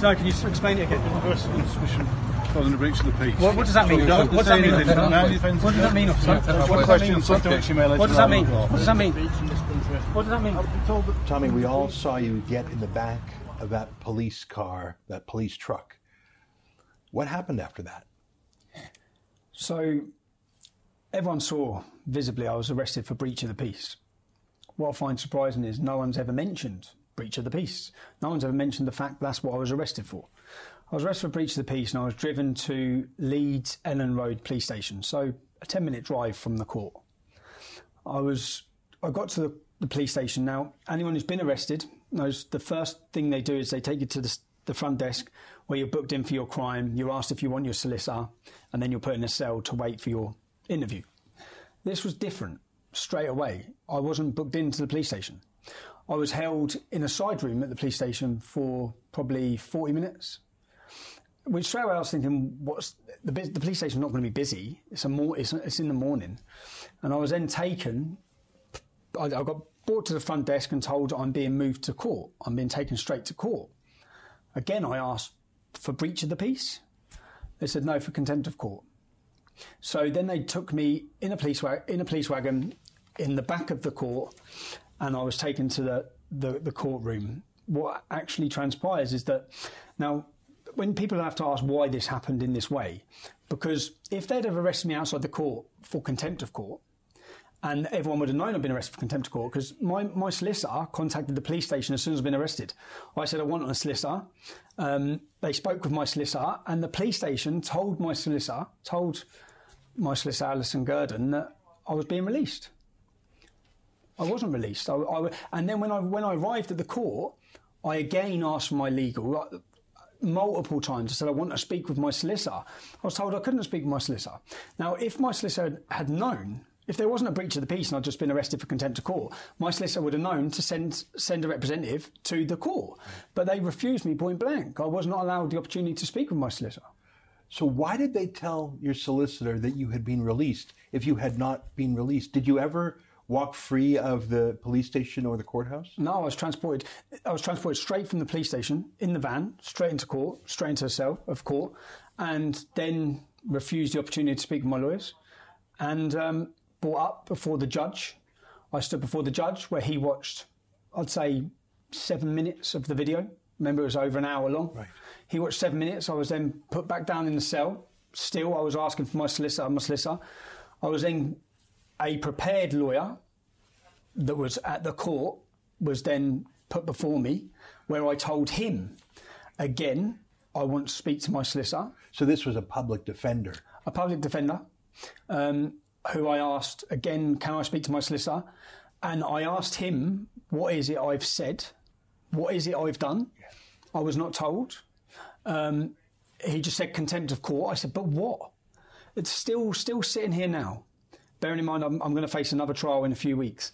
Sorry, can you explain it again? Arrest following the breach of the peace. What, what does that mean? No, what does that mean? What does that mean, officer? What does that question mean, subject officer? you What does that mean? What does that mean? What does that mean? Tommy, we all saw you get in the back of that police car, that police truck. What happened after that? So everyone saw visibly I was arrested for breach of the peace. What I find surprising is no one's ever mentioned breach of the peace. No one's ever mentioned the fact that's what I was arrested for. I was arrested for breach of the peace and I was driven to Leeds Elland Road police station, so a 10 minute drive from the court. I was I got to the, the police station now. Anyone who's been arrested knows the first thing they do is they take you to the, the front desk where you're booked in for your crime. You're asked if you want your solicitor, and then you're put in a cell to wait for your interview. This was different straight away. I wasn't booked into the police station. I was held in a side room at the police station for probably 40 minutes. Which straight away I was thinking, what's the, the police station's not going to be busy. It's a more, it's, it's in the morning, and I was then taken I, I got brought to the front desk and told I'm being moved to court. I'm being taken straight to court. Again, I asked for breach of the peace. They said no for contempt of court. So then they took me in a police wa- in a police wagon in the back of the court, and I was taken to the, the, the courtroom. What actually transpires is that now when people have to ask why this happened in this way, because if they'd have arrested me outside the court for contempt of court, and everyone would have known I'd been arrested for contempt of court because my, my solicitor contacted the police station as soon as I'd been arrested. I said I want a solicitor. Um, they spoke with my solicitor, and the police station told my solicitor, told my solicitor Alison Gurdon that I was being released. I wasn't released. I, I- and then when I when I arrived at the court, I again asked my legal uh, multiple times. I said I want to speak with my solicitor. I was told I couldn't speak with my solicitor. Now, if my solicitor had, had known. If there wasn't a breach of the peace and I'd just been arrested for contempt of court, my solicitor would have known to send send a representative to the court. But they refused me point blank. I was not allowed the opportunity to speak with my solicitor. So why did they tell your solicitor that you had been released if you had not been released? Did you ever walk free of the police station or the courthouse? No, I was transported. I was transported straight from the police station in the van, straight into court, straight into a cell of court, and then refused the opportunity to speak with my lawyers, and um, brought up before the judge. I stood before the judge where he watched, I'd say, seven minutes of the video. Remember, it was over an hour long. Right. He watched seven minutes. I was then put back down in the cell. Still, I was asking for my solicitor. My solicitor. I was then a prepared lawyer that was at the court was then put before me, where I told him again, I want to speak to my solicitor, So this was a public defender. a public defender, um, who I asked again, can I speak to my solicitor? And I asked him, what is it I've said? What is it I've done? I was not told. Um, he just said contempt of court. I said, but what? It's still still sitting here now. Bearing in mind, I'm, I'm going to face another trial in a few weeks.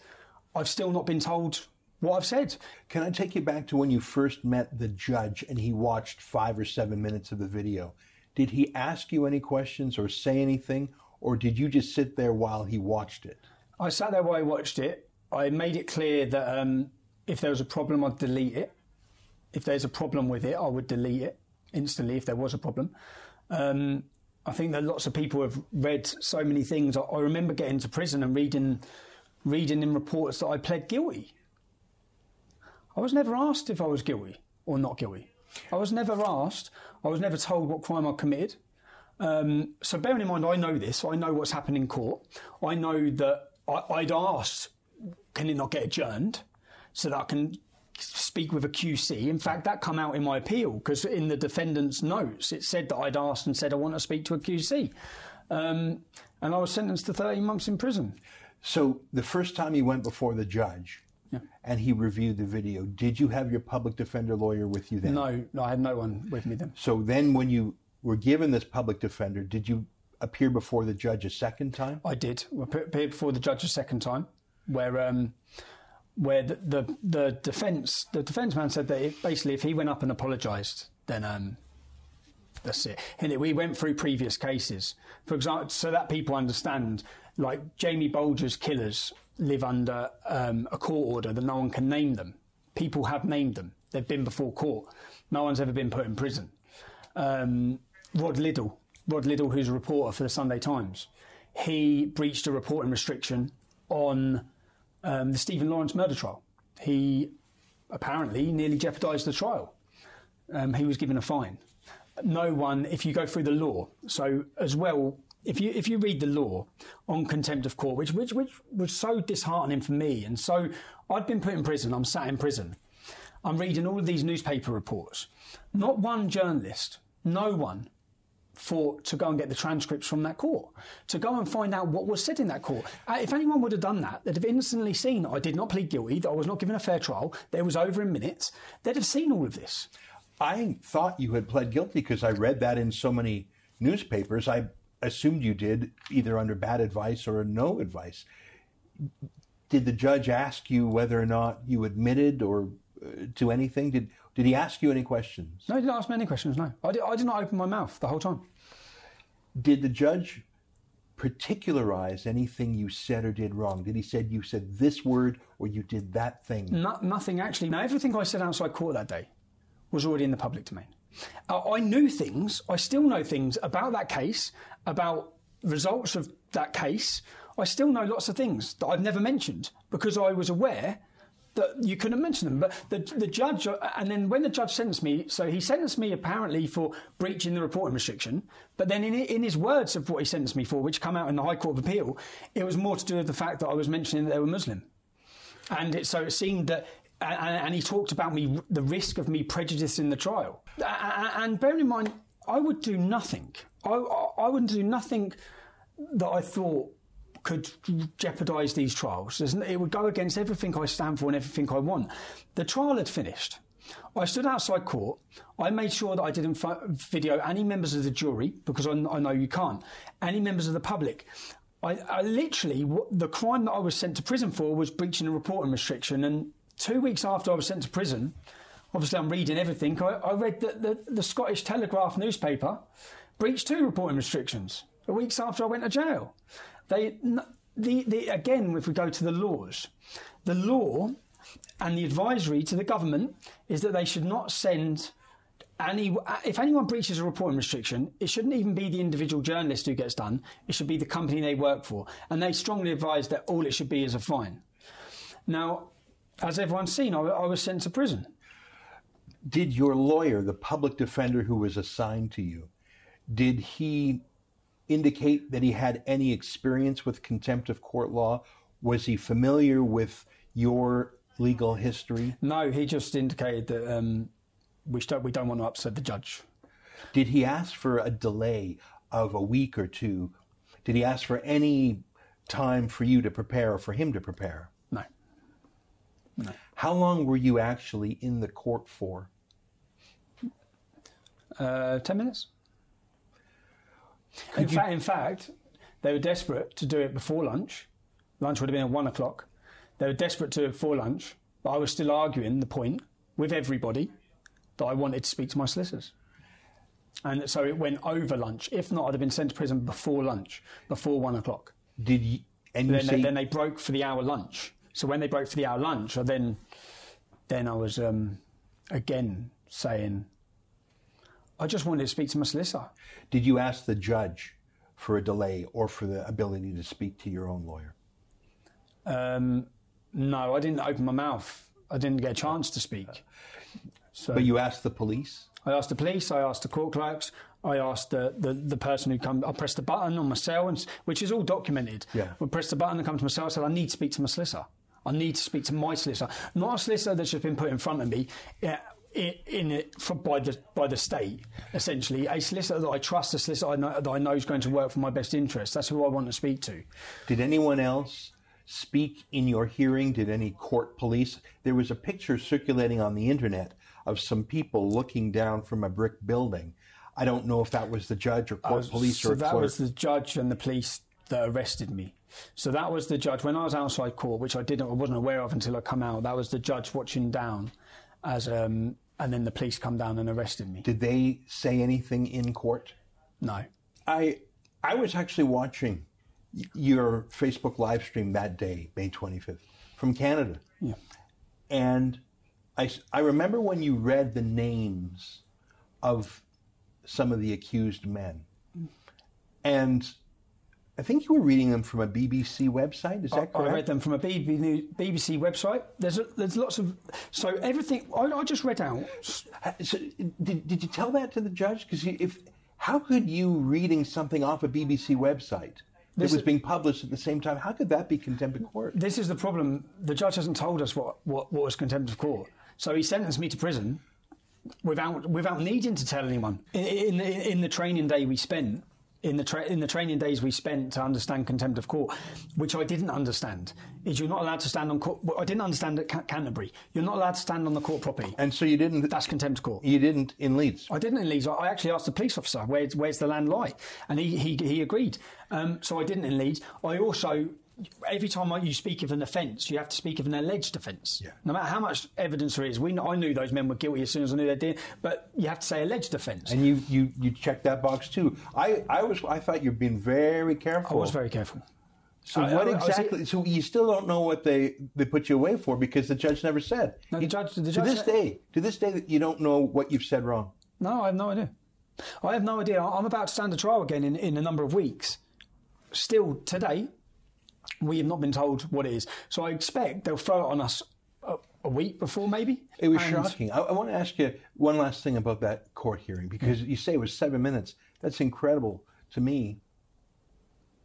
I've still not been told what I've said. Can I take you back to when you first met the judge and he watched five or seven minutes of the video? Did he ask you any questions or say anything, or did you just sit there while he watched it? I sat there while I watched it. I made it clear that um, if there was a problem, I'd delete it. If there's a problem with it, I would delete it instantly if there was a problem. Um, I think that lots of people have read so many things. I, I remember getting to prison and reading, reading in reports that I pled guilty. I was never asked if I was guilty or not guilty. I was never asked. I was never told what crime I committed. Um, so bearing in mind, I know this. I know what's happened in court. I know that I, I'd asked, can it not get adjourned so that I can speak with a QC? In fact, that come out in my appeal because in the defendant's notes it said that I'd asked and said I want to speak to a QC, um, and I was sentenced to 13 months in prison. So the first time you went before the judge and he reviewed the video, did you have your public defender lawyer with you then? No, no, I had no one with me then. So then when you were given this public defender, did you appear before the judge a second time? I did. I appeared before the judge a second time, where um, where the, the the defence the defence man said that it, basically if he went up and apologised, then um, that's it. And we went through previous cases, for example, so that people understand. Like Jamie Bulger's killers live under um, a court order that no one can name them. People have named them. They've been before court. No one's ever been put in prison. Um, Rod Liddle, Rod Liddle, who's a reporter for the Sunday Times, he breached a reporting restriction on um, the Stephen Lawrence murder trial. He apparently nearly jeopardised the trial. Um, he was given a fine. No one, if you go through the law, so as well, if you if you read the law on contempt of court, which which which was so disheartening for me, and so I'd been put in prison. I'm sat in prison. I'm reading all of these newspaper reports. Not one journalist, no one for to go and get the transcripts from that court, to go and find out what was said in that court. Uh, if anyone would have done that, they'd have instantly seen I did not plead guilty, that I was not given a fair trial, that it was over in minutes. They'd have seen all of this. I thought you had pled guilty because I read that in so many newspapers. I assumed you did, either under bad advice or no advice. Did the judge ask you whether or not you admitted or uh, to anything? Did did he ask you any questions? No, he didn't ask me any questions. No, I did, I did not open my mouth the whole time. Did the judge particularize anything you said or did wrong? Did he said you said this word or you did that thing? No, nothing actually. Now everything I said outside court that day was already in the public domain. Uh, I knew things. I still know things about that case, about results of that case. I still know lots of things that I've never mentioned because I was aware that you couldn't mention them. But the, the judge, uh, and then when the judge sentenced me, so he sentenced me apparently for breaching the reporting restriction, but then in, in his words of what he sentenced me for, which come out in the High Court of Appeal, it was more to do with the fact that I was mentioning that they were Muslim. And it, so it seemed that and, he talked about me the risk of me prejudicing the trial. And bearing in mind, I would do nothing. I, I wouldn't do nothing that I thought could jeopardise these trials. It would go against everything I stand for and everything I want. The trial had finished. I stood outside court. I made sure that I didn't video any members of the jury because I, know you can't. Any members of the public. I, I literally, the crime that I was sent to prison for was breaching a reporting restriction. And two weeks after I was sent to prison, obviously I'm reading everything. I, I read that the, the Scottish Telegraph newspaper breached two reporting restrictions weeks after I went to jail. They, the, the, again, if we go to the laws, the law and the advisory to the government is that they should not send any. If anyone breaches a reporting restriction, it shouldn't even be the individual journalist who gets done. It should be the company they work for, and they strongly advise that all it should be is a fine. Now, as everyone's seen, I, I was sent to prison. Did your lawyer, the public defender who was assigned to you, did he indicate that he had any experience with contempt of court law? Was he familiar with your legal history? No, he just indicated that um, we, don't, we don't want to upset the judge. Did he ask for a delay of a week or two? Did he ask for any time for you to prepare or for him to prepare? No. No. How long were you actually in the court for? Uh, 10 minutes. In, fa- in fact, they were desperate to do it before lunch. Lunch would have been at one o'clock. They were desperate to do it before lunch, but I was still arguing the point with everybody that I wanted to speak to my solicitors. And so it went over lunch. If not, I'd have been sent to prison before lunch, before one o'clock. Did you? And you then, say, they, then they broke for the hour lunch. So when they broke for the hour lunch, I then, then I was um, again saying, I just wanted to speak to my solicitor. Did you ask the judge for a delay or for the ability to speak to your own lawyer? Um, no, I didn't open my mouth. I didn't get a chance to speak. So, but you asked the police? I asked the police, I asked the court clerks, I asked the, the, the person who come. I pressed the button on my cell, and, which is all documented. Yeah. I pressed the button and come to my cell. I said, I need to speak to my solicitor. I need to speak to my solicitor, not a solicitor that's just been put in front of me. In it by the by the state, essentially. A solicitor that I trust, a solicitor I know, that I know is going to work for my best interest. That's who I want to speak to. Did anyone else speak in your hearing? Did any court police? There was a picture circulating on the internet of some people looking down from a brick building. I don't know if that was the judge or court uh, police so or that clerk. was the judge and the police that arrested me. So that was the judge when I was outside court, which I didn't, I wasn't aware of until I come out. That was the judge watching down as um, and then the police come down and arrested me. Did they say anything in court? No. I I was actually watching your Facebook live stream that day, May 25th, from Canada. Yeah. And I, I remember when you read the names of some of the accused men. Mm. And I think you were reading them from a BBC website. Is that I, I read them from a BBC website. There's a, there's lots of so everything. I, I just read out. So, did, did you tell that to the judge? Because if how could you reading something off a BBC website that This was being published at the same time? How could that be contempt of court? This is the problem. The judge hasn't told us what, what, what was contempt of court. So he sentenced me to prison without without needing to tell anyone. In, in, in the training day we spent, in the tra- in the training days we spent to understand contempt of court, which I didn't understand, is you're not allowed to stand on court. well, I didn't understand at Ca- Canterbury. You're not allowed to stand on the court property. And so you didn't. That's contempt of court. You didn't in Leeds. I didn't in Leeds. I- I actually asked the police officer, where's, where's the land lie? And he, he, he agreed. Um, so I didn't in Leeds. I also, every time you speak of an offence, you have to speak of an alleged offence. Yeah. No matter how much evidence there is, we, I knew those men were guilty as soon as I knew they did, but you have to say alleged offence. And you, you, you checked that box too. I, I was I thought you'd been very careful. I was very careful. So I- what I- I exactly? so you still don't know what they, they put you away for because the judge never said. No, the He- judge- the to this said- day, to this day, that you don't know what you've said wrong. No, I have no idea. I have no idea. I'm about to stand a trial again in, in a number of weeks. Still, today, we have not been told what it is. So I expect they'll throw it on us a, a week before, maybe. It was And- shocking. I, I want to ask you one last thing about that court hearing because you say it was seven minutes. That's incredible to me.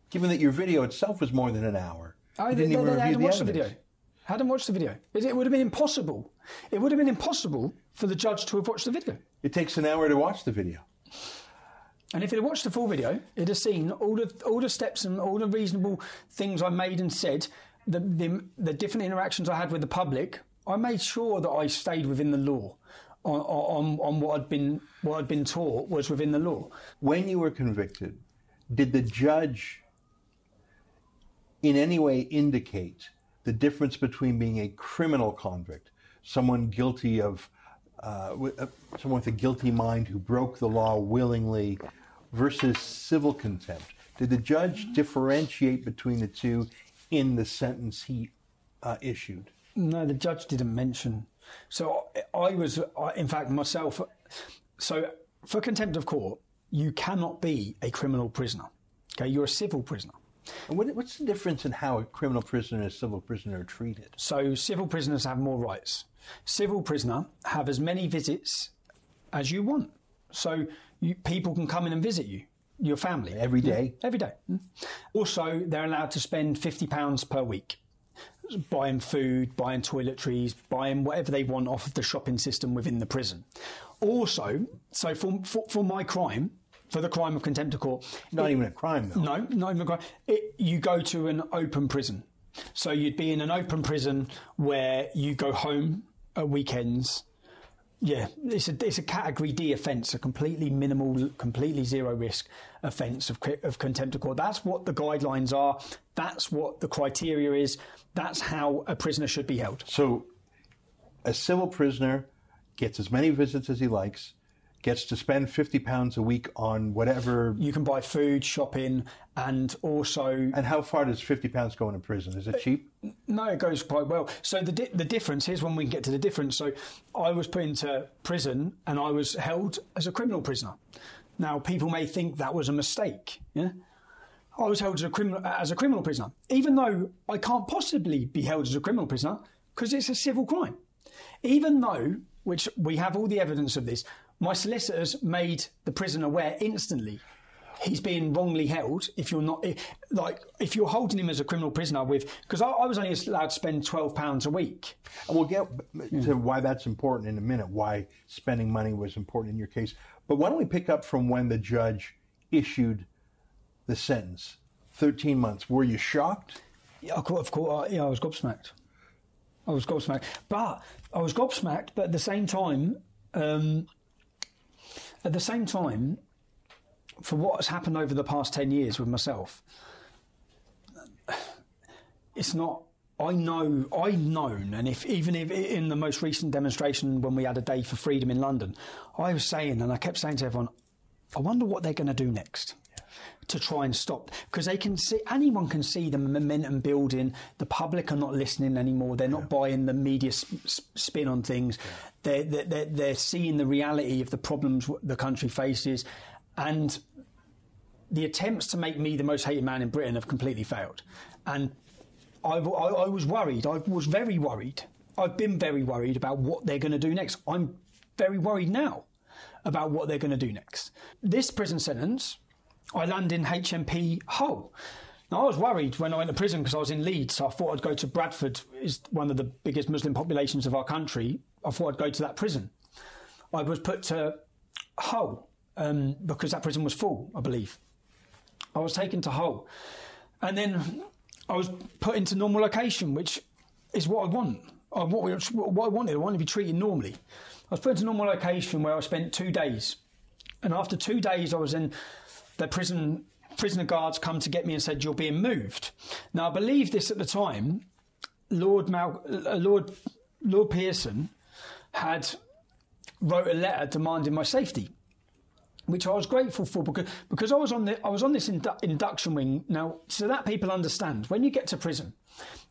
Given that your video itself was more than an hour, I didn't, even they, review the watched the video. Hadn't watched the video. It, it would have been impossible. It would have been impossible for the judge to have watched the video. It takes an hour to watch the video. And if you'd watched the full video, you'd have seen all the all the steps and all the reasonable things I made and said, the, the the different interactions I had with the public. I made sure that I stayed within the law. On, on, on what I'd been what I'd been taught was within the law. When you were convicted, did the judge in any way indicate the difference between being a criminal convict, someone guilty of, uh, uh, someone with a guilty mind who broke the law willingly, versus civil contempt? Did the judge differentiate between the two in the sentence he uh, issued? No, the judge didn't mention. So I, was, in fact, myself. So for contempt of court, you cannot be a criminal prisoner. Okay, you're a civil prisoner. And what, what's the difference in how a criminal prisoner and a civil prisoner are treated? So civil prisoners have more rights. Civil prisoner have as many visits as you want. So you, people can come in and visit you, your family Every day? Yeah, every day. Mm. Also, they're allowed to spend fifty pounds per week buying food, buying toiletries, buying whatever they want off of the shopping system within the prison. Also, so for for, for my crime, for the crime of contempt of court, Not even a crime, though. no, not even a crime. It, you go to an open prison. So you'd be in an open prison where you go home at weekends. Yeah, it's a it's a category D offence, a completely minimal, completely zero risk offence of, of contempt of court. That's what the guidelines are. That's what the criteria is. That's how a prisoner should be held. So, a civil prisoner gets as many visits as he likes, gets to spend fifty pounds a week on whatever. You can buy food, shopping, and also And how far does fifty pounds go in a prison? Is it uh, cheap? No, it goes quite well. So the di- the difference here's when we can get to the difference. So I was put into prison and I was held as a criminal prisoner. Now people may think that was a mistake. Yeah, I was held as a criminal as a criminal prisoner, even though I can't possibly be held as a criminal prisoner because it's a civil crime. Even though, which we have all the evidence of this, my solicitors made the prison aware instantly he's being wrongly held if you're not like if you're holding him as a criminal prisoner with because I, I was only allowed to spend 12 pounds a week And we'll get to why that's important in a minute. Why spending money was important in your case. But why don't we pick up from when the judge issued the sentence? Thirteen months. Were you shocked? yeah, of course, of course uh, yeah, I was gobsmacked I was gobsmacked but I was gobsmacked but at the same time um, at the same time for what has happened over the past 10 years with myself it's not I know I've known and if even if in the most recent demonstration when we had a day for freedom in London I was saying and I kept saying to everyone I wonder what they're going to do next to try and stop because they can see anyone can see the momentum building. The public are not listening anymore. They're not buying the media sp- sp- spin on things. They're, they're, they're, they're seeing the reality of the problems the country faces, and the attempts to make me the most hated man in Britain have completely failed. And I, I, I was worried. I was very worried. I've been very worried about what they're going to do next. I'm very worried now about what they're going to do next. This prison sentence, I land in HMP Hull. Now, I was worried when I went to prison because I was in Leeds, so I thought I'd go to Bradford, is one of the biggest Muslim populations of our country. I thought I'd go to that prison. I was put to Hull um, because that prison was full, I believe. I was taken to Hull. And then I was put into normal location, which is what I want. I, what, what I wanted, I wanted to be treated normally. I was put into normal location where I spent two days. And after two days, I was in the prison. Prisoner guards come to get me and said, You're being moved. Now, I believe this at the time. Lord, Mal- uh, Lord, Lord Pearson had wrote a letter demanding my safety which I was grateful for because because I was on the I was on this indu- induction wing now, so that people understand when you get to prison,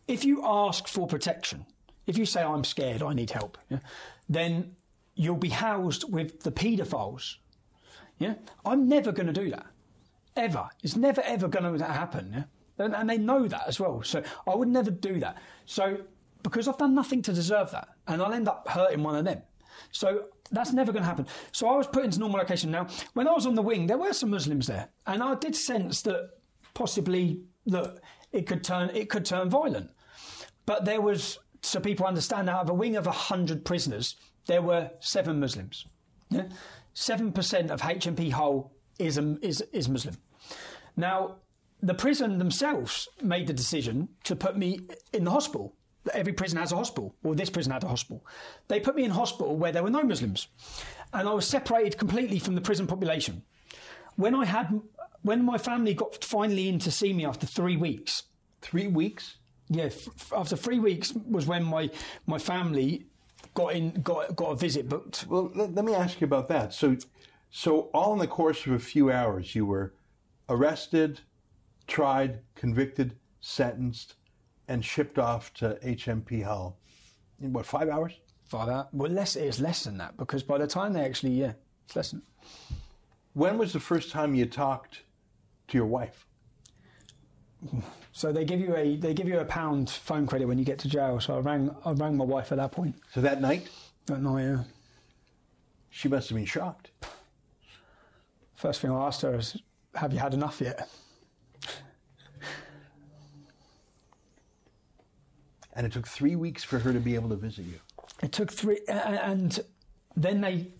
if you ask for protection, if you say I'm scared, I need help, yeah, then you'll be housed with the paedophiles. Yeah, I'm never going to do that, ever. It's never ever going to happen. Yeah? And, they know that as well. So I would never do that. So because I've done nothing to deserve that, and I'll end up hurting one of them. So that's never going to happen. So I was put into normal location. Now, when I was on the wing, there were some Muslims there, and I did sense that possibly that it could turn it could turn violent. But there was, so people understand, out of a wing of hundred prisoners, there were seven Muslims. Seven percent of HMP Hull is is is Muslim. Now, the prison themselves made the decision to put me in the hospital. Every prison has a hospital. or this prison had a hospital. They put me in hospital where there were no Muslims, and I was separated completely from the prison population. When I had, when my family got finally in to see me after three weeks, Three weeks? yeah, f- after three weeks was when my my family got in got got a visit booked. Well, let, let me ask you about that. So, so all in the course of a few hours, you were arrested, tried, convicted, sentenced, and shipped off to HMP Hull. In what five hours? Five hours. well, less it's less than that because by the time they actually, yeah, it's less than. When was the first time you talked to your wife? So they give you a they give you a pound phone credit when you get to jail. So I rang I rang my wife at that point. So that night, That night, yeah. she must have been shocked. First thing I asked her is, "Have you had enough yet?" And it took three weeks for her to be able to visit you. It took three, and then they,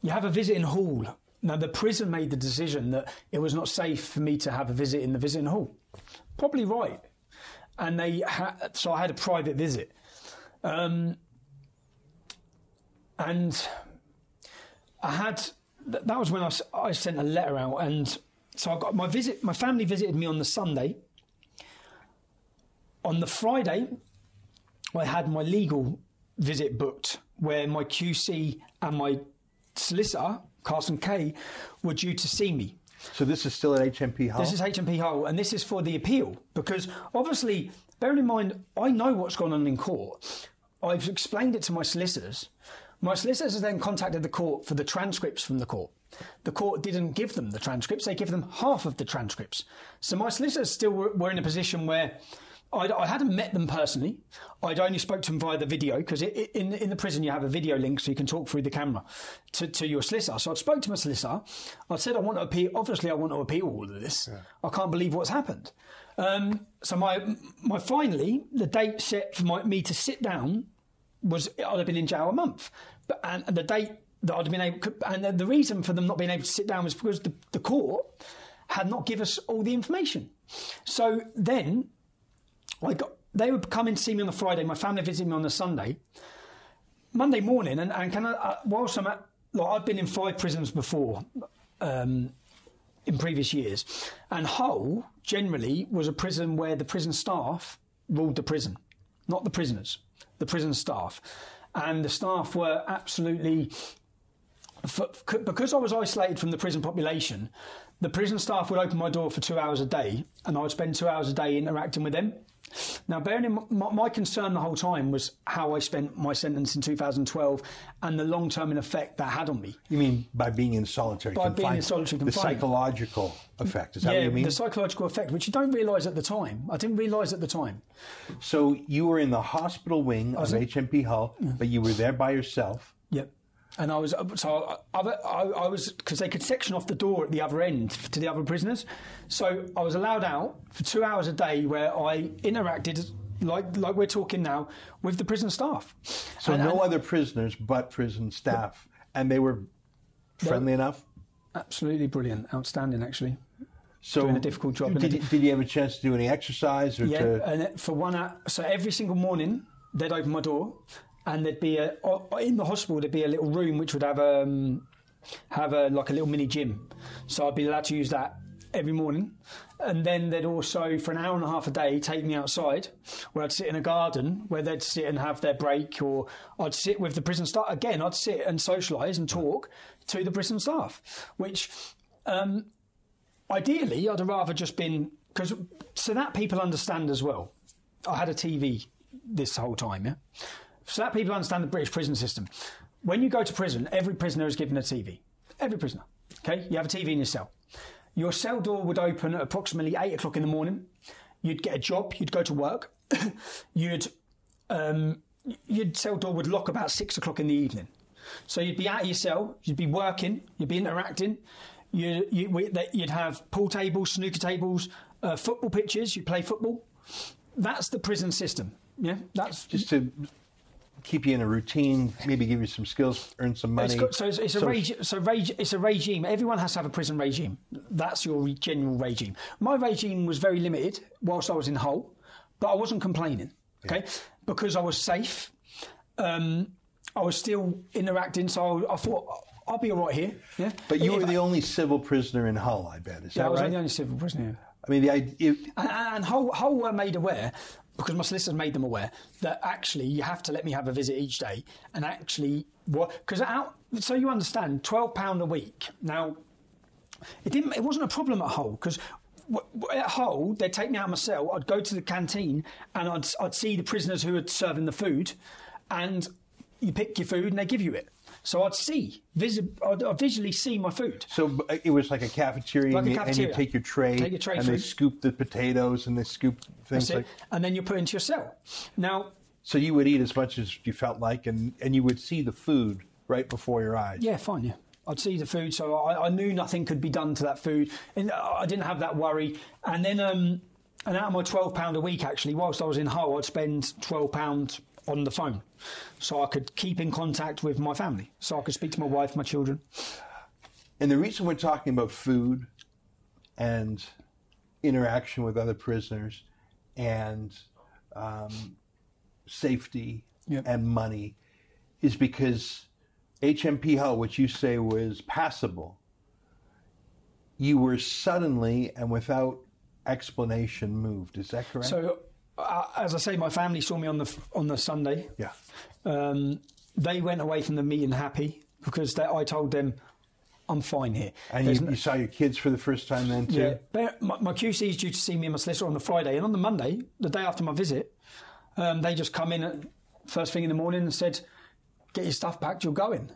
you have a visit in hall. Now the prison made the decision that it was not safe for me to have a visit in the visiting hall. Probably right, and they ha- so I had a private visit, um, and I had that was when I sent a letter out, and so I got my visit. My family visited me on the Sunday. On the Friday, I had my legal visit booked where my QC and my solicitor, Carson Kaye, were due to see me. So this is still at HMP Hull. This is HMP Hull, and this is for the appeal because obviously, bearing in mind, I know what's gone on in court. I've explained it to my solicitors. My solicitors then contacted the court for the transcripts from the court. The court didn't give them the transcripts; they give them half of the transcripts. So my solicitors still were, were in a position where. I, I hadn't met them personally. I'd only spoke to them via the video because in in the prison you have a video link so you can talk through the camera to, to your solicitor. So I spoke to my solicitor. I said I want to appeal. Obviously, I want to appeal all of this. I can't believe what's happened. Um, so my my finally the date set for my, me to sit down was I'd have been in jail a month, but and, the date that I'd have been able and the, the reason for them not being able to sit down was because the, the court had not given us all the information. So then I got they would come and see me on the Friday. My family visited me on the Sunday. Monday morning, and, and can I, uh, whilst I'm at, like, I've been in five prisons before um, in previous years, and Hull generally was a prison where the prison staff ruled the prison, not the prisoners, the prison staff, and the staff were absolutely for, because I was isolated from the prison population, the prison staff would open my door for two hours a day, and I would spend two hours a day interacting with them. Now, bearing in my, my concern the whole time was how I spent my sentence in 2012 and the long term effect that had on me. You mean by being in solitary By being confinement? in solitary confinement. The psychological effect. Is that yeah, what you mean? the psychological effect, which you don't realise at the time. I didn't realise at the time. so you were in the hospital wing of? HMP Hull, but you were there by yourself. Yep. And I was so I, I, I was because they could section off the door at the other end to the other prisoners. So I was allowed out for two hours a day where I interacted like like we're talking now with the prison staff. So And- no and- other prisoners but prison staff, and they were friendly enough. absolutely brilliant, outstanding actually. So Doing a difficult job, Did, did you have a chance to do any exercise or Yeah, to? and for one hour, so every single morning they'd open my door, and there'd be a in the hospital there'd be a little room which would have um have a like a little mini gym, so I'd be allowed to use that every morning, and then they'd also for an hour and a half a day take me outside where I'd sit in a garden where they'd sit and have their break, or I'd sit with the prison staff again. I'd sit and socialise and talk to the prison staff, which. Um, ideally, I'd have rather just been because so that people understand as well. I had a TV this whole time, yeah. So that people understand the British prison system. When you go to prison, every prisoner is given a TV. Every prisoner. Okay, you have a TV in your cell. Your cell door would open at approximately eight o'clock in the morning. You'd get a job. You'd go to work. you'd um, your cell door would lock about six o'clock in the evening. So you'd be out of your cell, you'd be working, you'd be interacting. You, you, that you'd have pool tables, snooker tables, uh, football pitches. You play football. That's the prison system. Yeah, that's just to keep you in a routine, maybe give you some skills, earn some money. It's got, so it's, it's a So- so reg- it's a regime. Everyone has to have a prison regime. That's your re- general regime. My regime was very limited whilst I was in Hull, but I wasn't complaining. Okay, because I was safe. Um, I was still interacting, so I, I thought I'll be all right here. Yeah, But you If were the only civil prisoner in Hull, I bet. Is yeah, I was right? the only civil prisoner. I mean, the idea. And, and Hull, Hull were made aware, because my solicitors made them aware, that actually you have to let me have a visit each day. And actually, what? Because out, so you understand, twelve pound a week. Now, it didn't. It wasn't a problem at Hull because. At Hull, they'd take me out of my cell. I'd go to the canteen and I'd, I'd see the prisoners who were serving the food, and you pick your food and they give you it. So I'd see, visi- I'd, I'd visually see my food. So b- it was like a cafeteria, Like a and, you, and you cafeteria. take your tray, Take your tray and they food. scoop the potatoes and they scoop things That's like. it. And then you're put into your cell. Now, So you would eat as much as you felt like, and, and you would see the food right before your eyes. Yeah, fine. Yeah, I'd see the food, so I, I knew nothing could be done to that food, and I didn't have that worry. And then, um, and out of my twelve pound a week, actually, whilst I was in Hull, I'd spend twelve pound on the phone, so I could keep in contact with my family, so I could speak to my wife, my children. And the reason we're talking about food and interaction with other prisoners and um, safety Yep. and money is because HMP Hull, which you say was passable, you were suddenly and without explanation moved. Is that correct? So, uh, as I say, my family saw me on the on the Sunday. yeah. Um, they went away from the meeting happy because they, I told them I'm fine here. And you, you saw your kids for the first time then too? Yeah, my, my QC is due to see me and my solicitor on the Friday, and on the Monday, the day after my visit, um, they just come in at first thing in the morning and said, "Get your stuff packed, you're going."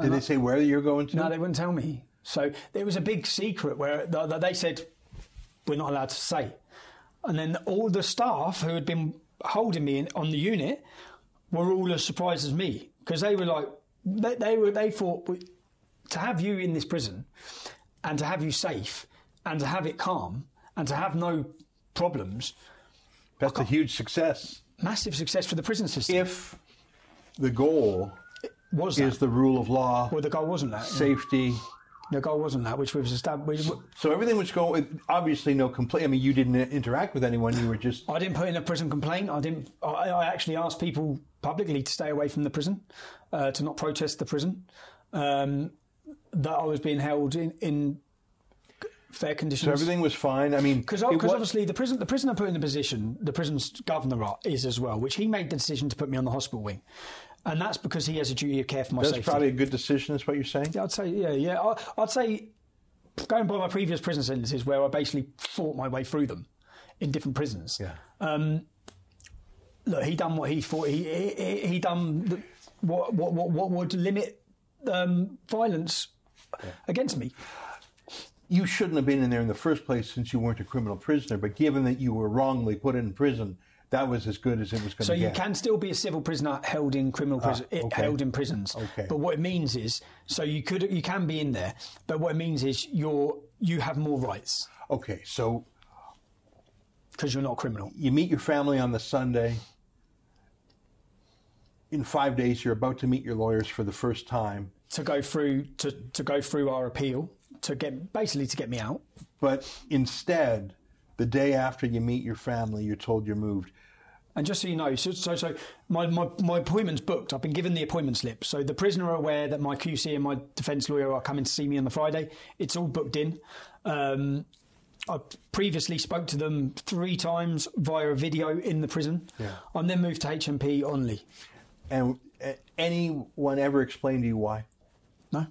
Did they say where you're going to? No, they wouldn't tell me. So there was a big secret where th- th- they said we're not allowed to say, and then all the staff who had been holding me in, on the unit were all as surprised as me because they were like they, they were they thought to have you in this prison and to have you safe and to have it calm and to have no problems That's a huge success. massive success for the prison system If the goal was that is the rule of law, well the goal wasn't that safety. The goal wasn't that which was established So everything was going. Obviously, no complaint. I mean, you didn't interact with anyone. You were just. I didn't put in a prison complaint. I didn't. I, I actually asked people publicly to stay away from the prison, uh, to not protest the prison, um, that I was being held in, in fair conditions. So everything was fine. I mean, Because obviously the prison the prisoner put in the position, the prison's governor is as well, which he made the decision to put me on the hospital wing, and that's because he has a duty of care for my that's safety. That's probably a good decision. Is what you're saying. I'd say, yeah, yeah. I, I'd say going by my previous prison sentences, where I basically fought my way through them in different prisons. Yeah. Look, he done what he thought. He he, he done the, what, what what what would limit um, violence against me. you shouldn't have been in there in the first place since you weren't a criminal prisoner. But given that you were wrongly put in prison, that was as good as it was going So to get. So you can still be a civil prisoner held in criminal prison, Ah, okay. held in prisons. Okay. But what it means is, so you could you can be in there, but what it means is you're you have more rights Okay, so because you're not a criminal. you meet your family on the Sunday. In five days, you're about to meet your lawyers for the first time. To go through to, to go through our appeal to get basically to get me out. But instead, the day after you meet your family, you're told you're moved. And just so you know, so so, so my, my, my appointment's booked. I've been given the appointment slip. So the prisoner are aware that my QC and my defence lawyer are coming to see me on the Friday. It's all booked in. Um, I previously spoke to them three times via a video in the prison. Yeah. I'm then moved to HMP Onley. And uh, anyone ever explained to you why? No.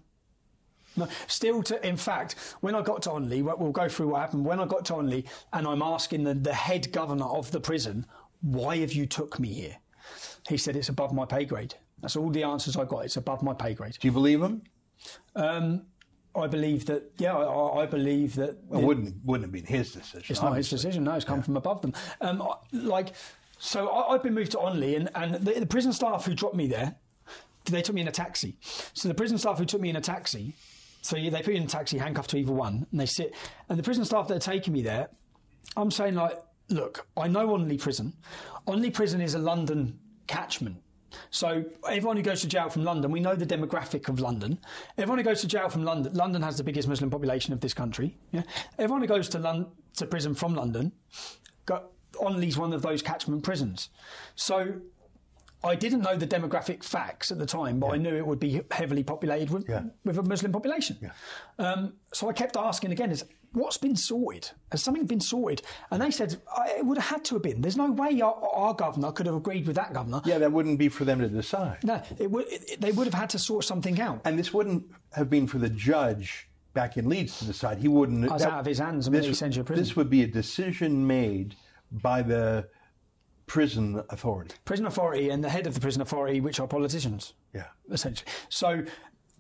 No, still to, in fact, when I got to Onley, we'll we'll go through what happened. When I got to Onley and I'm asking the, the head governor of the prison, why have you took me here? He said, it's above my pay grade. That's all the answers I got. It's above my pay grade. Do you believe him? I believe that, yeah, I, I believe that. It wouldn't wouldn't have been his decision. It's not his decision. No, it's come from above them. Um, I- like, so I, I've been moved to Onley, and, and the, the prison staff who dropped me there, they took me in a taxi. So the prison staff who took me in a taxi, so they put you in a taxi, handcuffed to either one, and they sit. And the prison staff that are taking me there, I'm saying like, look, I know Onley Prison. Onley Prison is a London catchment. So everyone who goes to jail from London, we know the demographic of London. Everyone who goes to jail from London, London has the biggest Muslim population of this country. Yeah? Everyone who goes to to prison from London, got, Onley's one of those catchment prisons. So I didn't know the demographic facts at the time, but I knew it would be heavily populated with, Yeah. with a Muslim population. Um, so I kept asking again, is what's been sorted? Has something been sorted? And they said "I- it would have had to have been. There's no way our, our governor could have agreed with that governor. Yeah, that wouldn't be for them to decide. No, it would, it, they would have had to sort something out. And this wouldn't have been for the judge back in Leeds to decide. He wouldn't. That's out of his hands, and this, he you to prison. This would be a decision made by the prison authority. Prison authority and the head of the prison authority, which are politicians. Yeah. essentially. So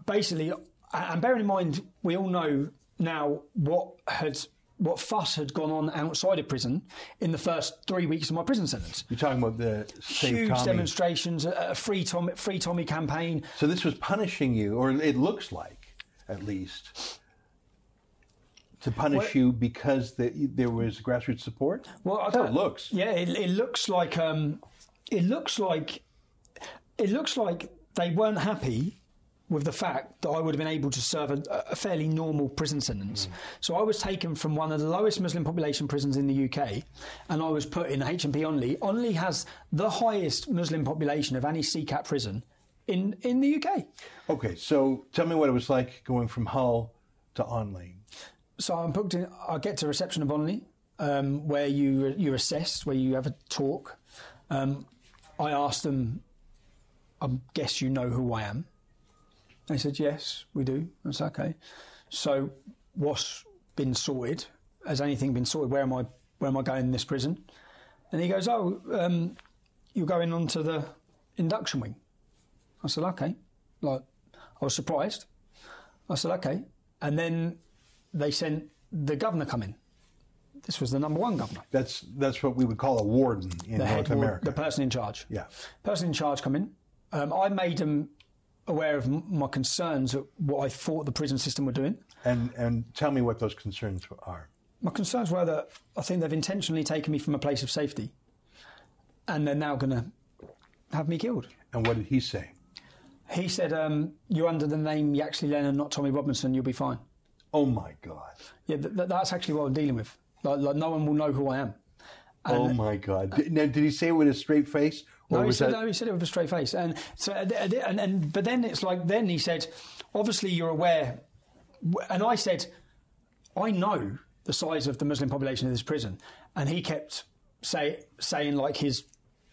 basically, and bearing in mind, we all know now what had what fuss had gone on outside of prison in the first three weeks of my prison sentence. You're talking about the Huge Tommy. demonstrations, a free Tommy, free Tommy campaign. So this was punishing you, or it looks like, at least, to punish Well- you because the, there was grassroots support. Well, I don't- it looks. Yeah, it, it looks like um, it looks like it looks like they weren't happy with the fact that I would have been able to serve a, a fairly normal prison sentence. So I was taken from one of the lowest Muslim population prisons in the UK, and I was put in HMP Onley. Onley has the highest Muslim population of any CCAT prison in in the UK. Okay, so tell me what it was like going from Hull to Onley. So I'm booked in. I get to reception of Onley, um, where you you're assessed, where you have a talk. Um, I asked them. I guess you know who I am. They said yes, we do. I said okay. So what's been sorted? Has anything been sorted? Where am I? Where am I going in this prison? And he goes, oh, um, you're going on to the induction wing. I said okay. Like I was surprised. I said okay, and then they sent the governor come in. This was the number one governor, That's that's what we would call a warden in the North ward, America. the person in charge. Yeah. person in charge come in. Um, I made them aware of m- my concerns at what I thought the prison system were doing. and and tell me what those concerns are. My concerns were that I think they've intentionally taken me from a place of safety, and they're now going to have me killed. And what did he say? He said, um, "You're under the name Yaxley Lennon, not Tommy Robinson. You'll be fine." Oh my God! Yeah, th- th- that's actually what I'm dealing with. Like, like no one will know who I am. oh my God! Did, now, did he say it with a straight face, or No, he said, that? no, he said it with a straight face. And so, uh, and, uh, and, and but then it's like, then he said, obviously you're aware. And I said, I know the size of the Muslim population of this prison. And he kept say, saying like his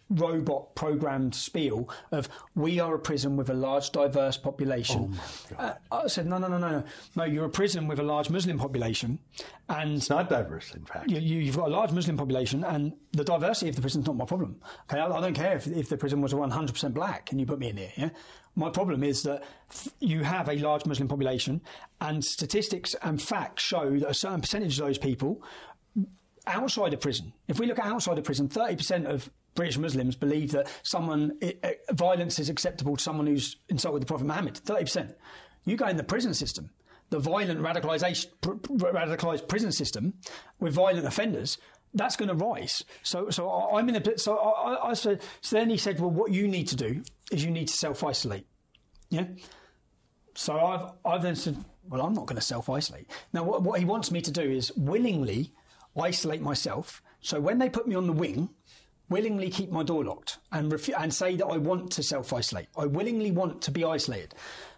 robot programmed spiel of we are a prison with a large diverse population. Uh, I said, no, no, no, no, no. No, you're a prison with a large Muslim population. And It's not diverse, in fact. you, you've got a large Muslim population, and the diversity of the prison is not my problem. Okay, I, I don't care if, if the prison was 100% black and you put me in there. Yeah, my problem is that you have a large Muslim population, and statistics and facts show that a certain percentage of those people outside of prison. If we look at outside of prison, 30% of British Muslims believe that someone violence is acceptable to someone who's insulted the Prophet Muhammad. 30%. You go in the prison system, the violent pr- radicalised prison system with violent offenders. That's going to rise. So, so I- I'm in a. So I, I- I said. So then he said, "Well, what you need to do is you need to self isolate." Yeah. So I've, I've then said, well, I'm not going to self isolate. Now, what, what he wants me to do is willingly isolate myself. So when they put me on the wing, willingly keep my door locked and, refu- and say that I want to self isolate. I willingly want to be isolated.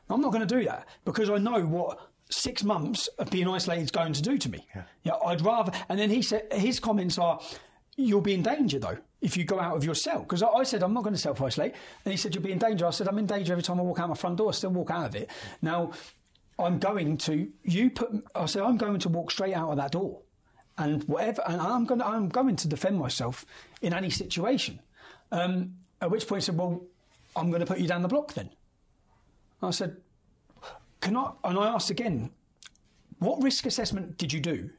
I'm not going to do that because I know what six months of being isolated is going to do to me. Yeah. I'd rather. And then he said, his comments are, you'll be in danger though if you go out of your cell. Because I, I said I'm not going to self isolate, and he said you'll be in danger. I said I'm in danger every time I walk out my front door. I still walk out of it. Now I'm going to you put. I said I'm going to walk straight out of that door, and whatever. And I'm going. To, I'm going to defend myself in any situation. Um, at which point he said, well, I'm going to put you down the block then. I said, can I? And I asked again, what risk assessment did you do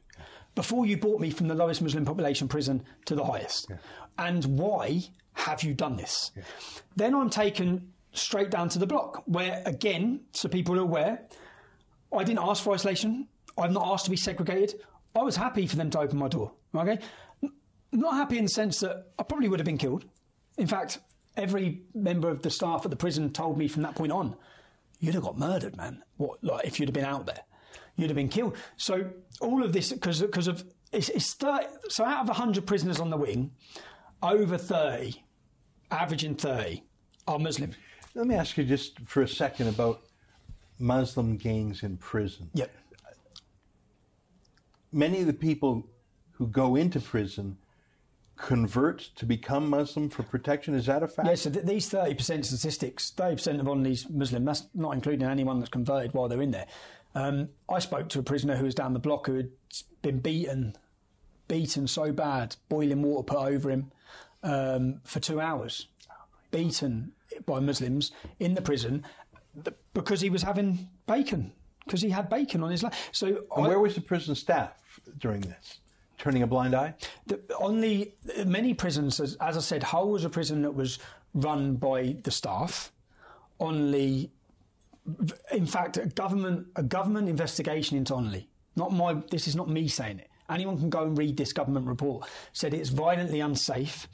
before you brought me from the lowest Muslim population prison to the highest? And why have you done this? Then I'm taken straight down to the block, where again, so people are aware, I didn't ask for isolation. I've not asked to be segregated. I was happy for them to open my door. Okay, not happy in the sense that I probably would have been killed. In fact, every member of the staff at the prison told me from that point on, you'd have got murdered, man. What, like, if you'd have been out there, you'd have been killed. So all of this because because of it's, it's 30, so out of hundred prisoners on the wing, over thirty, averaging thirty, are Muslim. Let me ask you just for a second about Muslim gangs in prison. Yep. Many of the people who go into prison convert to become Muslim for protection. Is that a fact? Yeah, so th- these 30% statistics, 30% of on these Muslim, that's not including anyone that's converted while they're in there. Um, I spoke to a prisoner who was down the block who had been beaten, beaten so bad, boiling water put over him um, for two hours, beaten by Muslims in the prison because he was having bacon, because he had bacon on his lap. So And I- where was the prison staff during this? Turning a blind eye? the, on the many prisons, as, as I said, Hull was a prison that was run by the staff. Only, in fact, a government a government investigation into Onley. Not my. This is not me saying it. Anyone can go and read this government report. Said it's violently unsafe,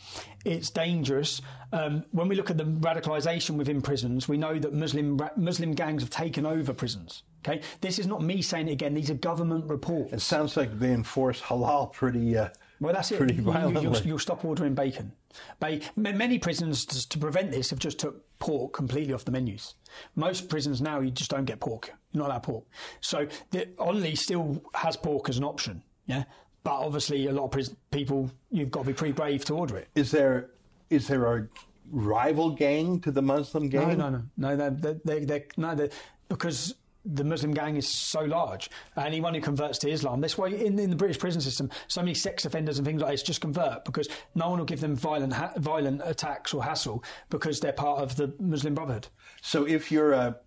it's dangerous. Um, when we look at the radicalisation within prisons, we know that Muslim Muslim gangs have taken over prisons. Okay, this is not me saying it again. These are government reports. It sounds like they enforce halal pretty. Uh, Well, that's it. Pretty You- you-. You'll, you'll stop ordering bacon. Ba- many prisons, to, to prevent this, have just took pork completely off the menus. Most prisons now, you just don't get pork. You're not allowed pork. So the Onley still has pork as an option. Yeah, but obviously, a lot of people, you've got to be pretty brave to order it. Is there is there a rival gang to the Muslim gang? no, no, no. They're, they're, they're, they're, no, they're, because the Muslim gang is so large. Anyone who converts to Islam, this way in, in the British prison system, so many sex offenders and things like this just convert because no one will give them violent ha- violent attacks or hassle because they're part of the Muslim Brotherhood. So if you're a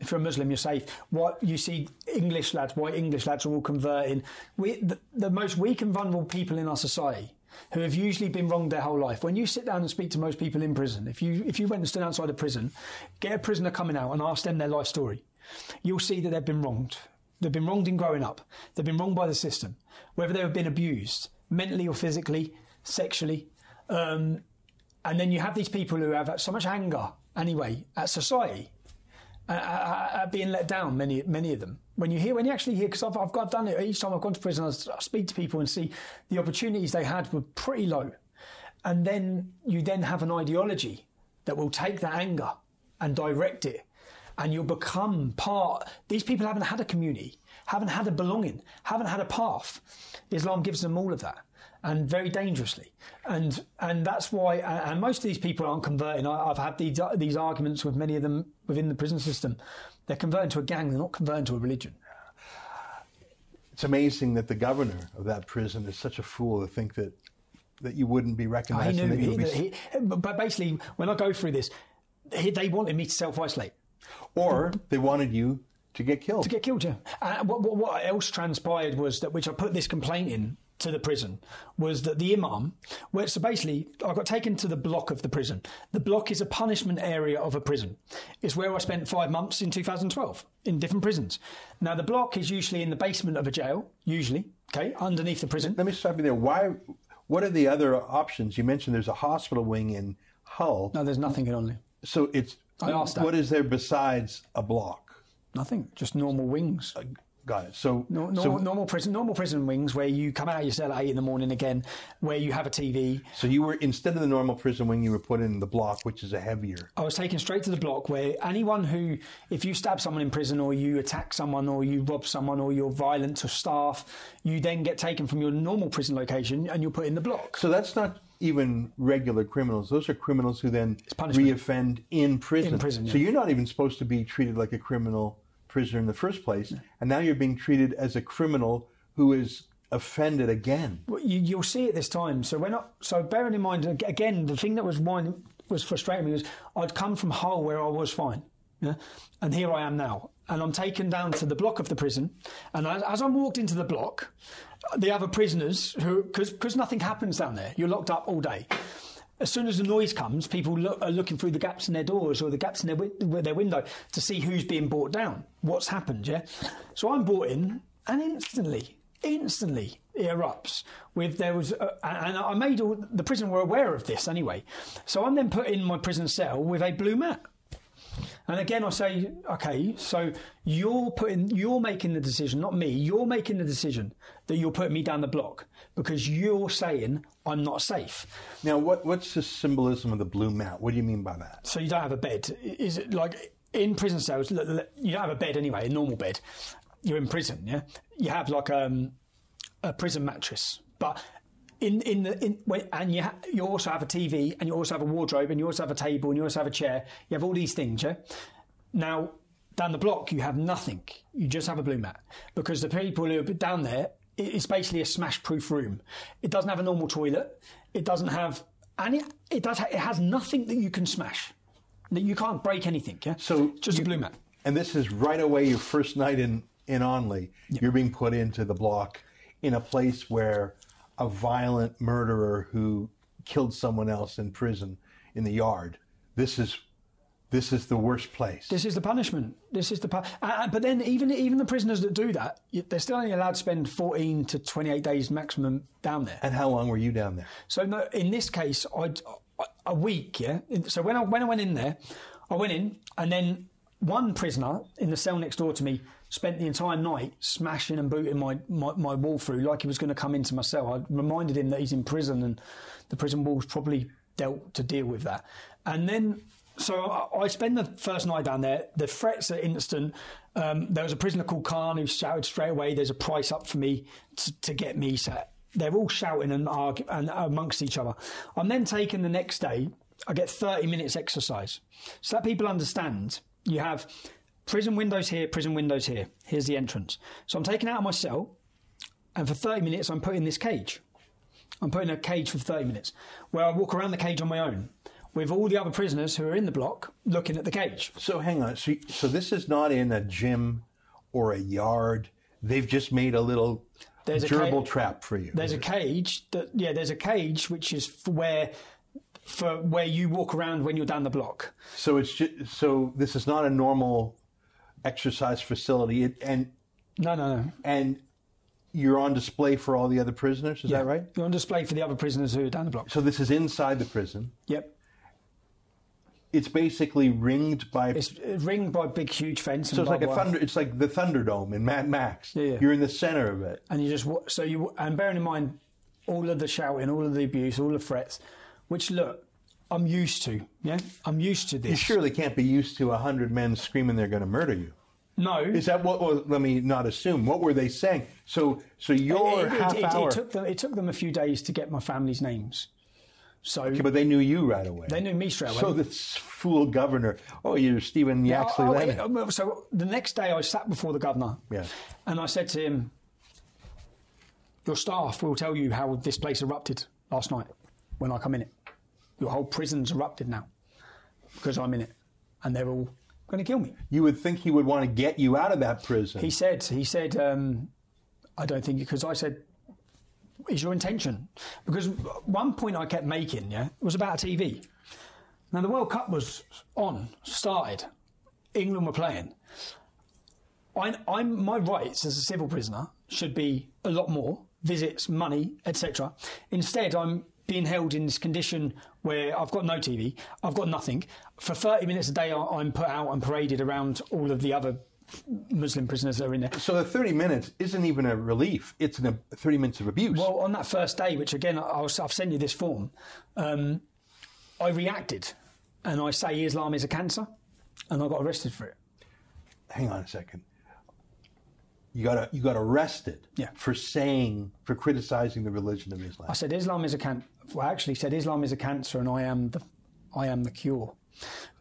If you're a Muslim, you're safe. What you see, English lads, white English lads are all converting. We, the, the most weak and vulnerable people in our society, who have usually been wronged their whole life. When you sit down and speak to most people in prison, if you if you went and stood outside a prison, get a prisoner coming out and ask them their life story, you'll see that they've been wronged. They've been wronged in growing up. They've been wronged by the system, whether they've been abused mentally or physically, sexually. Um, and then you have these people who have so much anger anyway at society being let down. Many, many of them. When you hear, when you actually hear, because I've, I've got done it each time I've gone to prison, I speak to people and see the opportunities they had were pretty low, and then you then have an ideology that will take that anger and direct it, and you'll become part. These people haven't had a community, haven't had a belonging, haven't had a path. Islam gives them all of that. And very dangerously. And and that's why. And most of these people aren't converting. I, I've had these these arguments with many of them within the prison system. They're converting to a gang. They're not converting to a religion. It's amazing that the governor of that prison is such a fool to think that that you wouldn't be I recognizing knew, that he, be, he, but basically, when I go through this, he, they wanted me to self isolate. or they wanted you to get killed. to get killed. Yeah. And what, what, what else transpired was that, which I put this complaint in to the prison, was that the imam, where so basically I got taken to the block of the prison. The block is a punishment area of a prison. It's where I spent five months in 2012 in different prisons. Now the block is usually in the basement of a jail, usually, okay, underneath the prison. Let me stop you there. Why? What are the other options? You mentioned there's a hospital wing in Hull. No, there's nothing in Onley. So it's I asked that. what is there besides a block? Nothing, just normal wings. Uh, Got it. So, No, so, normal, prison, normal prison wings where you come out of your cell at eight in the morning again, where you have a TV. so you were instead of the normal prison wing, you were put in the block, which is a heavier. I was taken straight to the block where anyone who, if you stab someone in prison or you attack someone or you rob someone or you're violent to staff, you then get taken from your normal prison location and you're put in the block. So that's not even regular criminals. Those are criminals who then reoffend in prison. In prison, So you're not even supposed to be treated like a criminal prisoner in the first place, and now you're being treated as a criminal who is offended again. Well, you, you'll see it this time. So when I, so bearing in mind again, the thing that was mine was frustrating me was I'd come from Hull where I was fine, yeah, and here I am now, and I'm taken down to the block of the prison, and as, as I walked into the block, the other prisoners who because nothing happens down there, you're locked up all day. As soon as the noise comes, people look, are looking through the gaps in their doors or the gaps in their, their window to see who's being brought down, what's happened. Yeah, so I'm brought in, and instantly, instantly it erupts with there was a, and I made all the prison were aware of this anyway. So I'm then put in my prison cell with a blue mat. And again, I say, okay, so you're putting, you're making the decision, not me. You're making the decision that you're putting me down the block because you're saying I'm not safe. Now, what, what's the symbolism of the blue mat? What do you mean by that? So you don't have a bed. Is it like in prison cells? You don't have a bed anyway, a normal bed. You're in prison, yeah. You have like um, a prison mattress, but in in the in and you ha- you also have a TV and you also have a wardrobe and you also have a table and you also have a chair. You have all these things, yeah. Now down the block you have nothing. You just have a blue mat because the people who are down there it's basically a smash-proof room. It doesn't have a normal toilet. It doesn't have and it, it does ha- it has nothing that you can smash. That you can't break anything. Yeah. So just you- a blue mat. And this is right away your first night in, in Onley. You're being put into the block in a place where a violent murderer who killed someone else in prison in the yard. This is this is the worst place. This is the punishment. This is the pu- uh, but then even even the prisoners that do that, they're still only allowed to spend 14 to 28 days maximum down there. and how long were you down there? So no, in this case, I a week, yeah. So when I when I went in there, I went in, and then one prisoner in the cell next door to me spent the entire night smashing and booting my, my, my wall through like he was going to come into my cell. I reminded him that he's in prison and the prison wall's probably dealt to deal with that. And then, so I, I spend the first night down there. The threats are instant. Um, there was a prisoner called Khan who shouted straight away, "There's a price up for me to, to get me." So they're all shouting and arguing and amongst each other. I'm then taken the next day. I get 30 minutes exercise. So that people understand, you have prison windows here, prison windows here. Here's the entrance. So I'm taken out of my cell, and for 30 minutes I'm put in this cage. I'm put in a cage for 30 minutes where I walk around the cage on my own with all the other prisoners who are in the block looking at the cage. So hang on. So, so this is not in a gym or a yard. They've just made a little There's a ca- trap for you. There's a cage that yeah, there's a cage which is for where for where you walk around when you're down the block. So it's just, so this is not a normal exercise facility, it, and No, no, no. and you're on display for all the other prisoners. Is that right? You're on display for the other prisoners who are down the block. So this is inside the prison. Yep. It's basically ringed by. It's uh, ringed by big, huge fence. so it's like a thunder. It's like the Thunderdome in Mad Max. yeah. You're in the center of it. and you just so you and bearing in mind all of the shouting, all of the abuse, all the threats, which look, I'm used to. Yeah, I'm used to this. You surely can't be used to a hundred men screaming they're going to murder you. No. Is that what? Well, let me not assume. What were they saying? So, so your it, half it, it, hour. it took them. It took them a few days to get my family's names. So Okay, but they knew you right away. they knew me straight away. So this fool governor. Oh, you're Stephen Yaxley Oh, oh, Lennon. wait, so the next day I sat before the governor. Yeah. And I said to him, Your staff will tell you how this place erupted last night when I come in it. Your whole prison's erupted now because I'm in it. And they're all going to kill me. You would think he would want to get you out of that prison. He said, he said, um, I don't think, because I said, is your intention? Because one point I kept making, yeah, was about TV. Now the World Cup was on, started, England were playing. I, I'm my rights as a civil prisoner should be a lot more visits, money, etc. Instead, I'm being held in this condition where I've got no TV, I've got nothing. For 30 minutes a day, I'm put out and paraded around all of the other Muslim prisoners that are in there. so the 30 minutes isn't even a relief. It's an, a 30 minutes of abuse. Well, on that first day, which again, I was, I've sent you this form, um, I reacted and I say Islam is a cancer and I got arrested for it. Hang on a second. You got you got arrested Yeah. for saying for criticizing the religion of Islam. I said Islam is a can. Well, I actually said Islam is a cancer, and I am the, I am the cure.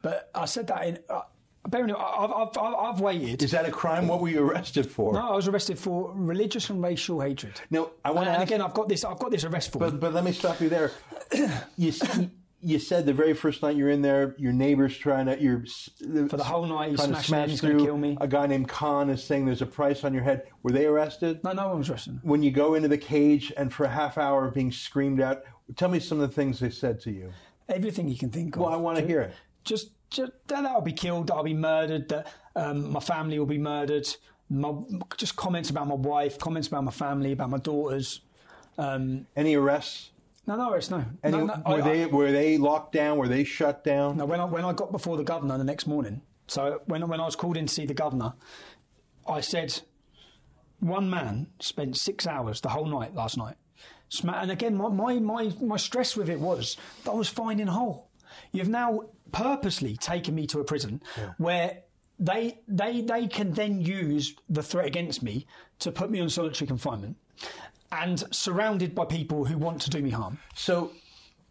But I said that in. Uh, bearing in- I've, I've, I've, waited. Is that a crime? What were you arrested for? no, I was arrested for religious and racial hatred. Now, I want to and again, I've got this. I've got this arrest form. but but let me stop you there. You you said the very first night you're in there, your neighbor's trying to you're For the whole night, he's trying to smashing smash he's through. kill me. A guy named Khan is saying there's a price on your head. Were they arrested? no, no one was arrested. When you go into the cage and for a half hour being screamed at, tell me some of the things they said to you. Everything you can think of. Well, I want to hear it. just, just that I'll be killed, that I'll be murdered, that um, my family will be murdered. My, just comments about my wife, comments about my family, about my daughters. Um, Any arrests? no, no, it's no. Any, no, no were I- they were they locked down? Were they shut down? no, when I when I got before the governor the next morning, so when when I was called in to see the governor, I said, one man spent six hours the whole night last night, and again my my my, my stress with it was that I was finding a hole. You've now purposely taken me to a prison where they they they can then use the threat against me to put me on solitary confinement, and surrounded by people who want to do me harm. So,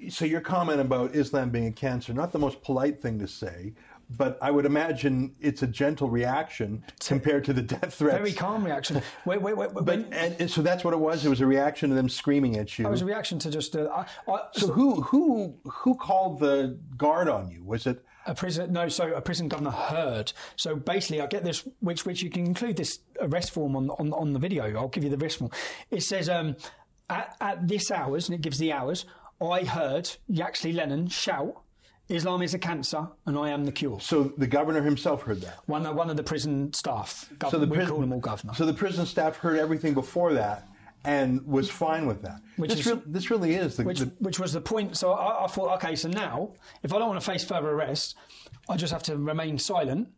so your comment about Islam being a cancer, not the most polite thing to say, but I would imagine it's a gentle reaction compared to the death threats. Very calm reaction. Wait, wait, wait. But and, and so that's what it was. It was a reaction to them screaming at you. It was a reaction to just uh, I, so who who who called the guard on you? Was it? a prison. No, so a prison governor heard. So basically, I get this, which which you can include this arrest form on on, on the video. I'll give you the arrest form. It says um, at at this hours, and it gives the hours. I heard Yaxley Lennon shout, "Islam is a cancer, and I am the cure." So the governor himself heard that. One one of the prison staff. Gov- So the we prison, call them all governor. So the prison staff heard everything before that and was fine with that. Which this, is- real- this really is the, which the which was the point. So I, I thought, okay, so now if I don't want to face further arrest, I just have to remain silent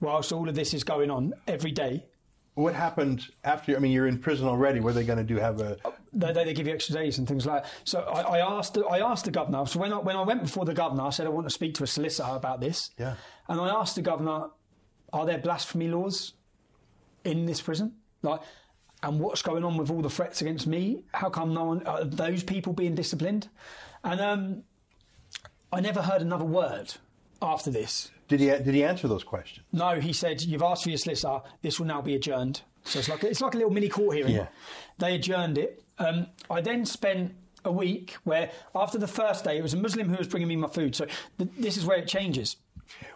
whilst all of this is going on every day. What happened after. I mean, you're in prison already. What are they going to do? Have a They, they, they give you extra days and things like that. So I, I asked I asked the governor. So when I, when I went before the governor, I said I want to speak to a solicitor about this. Yeah. And I asked the governor, are there blasphemy laws in this prison? Like, and what's going on with all the threats against me? How come no one? Are those people being disciplined? And um, I never heard another word after this. Did he did he answer those questions? No, he said, you've asked for your solicitor. This will now be adjourned. So it's like it's like a little mini court hearing. Yeah. They adjourned it. Um, I then spent a week where, after the first day, it was a Muslim who was bringing me my food. So th- this is where it changes.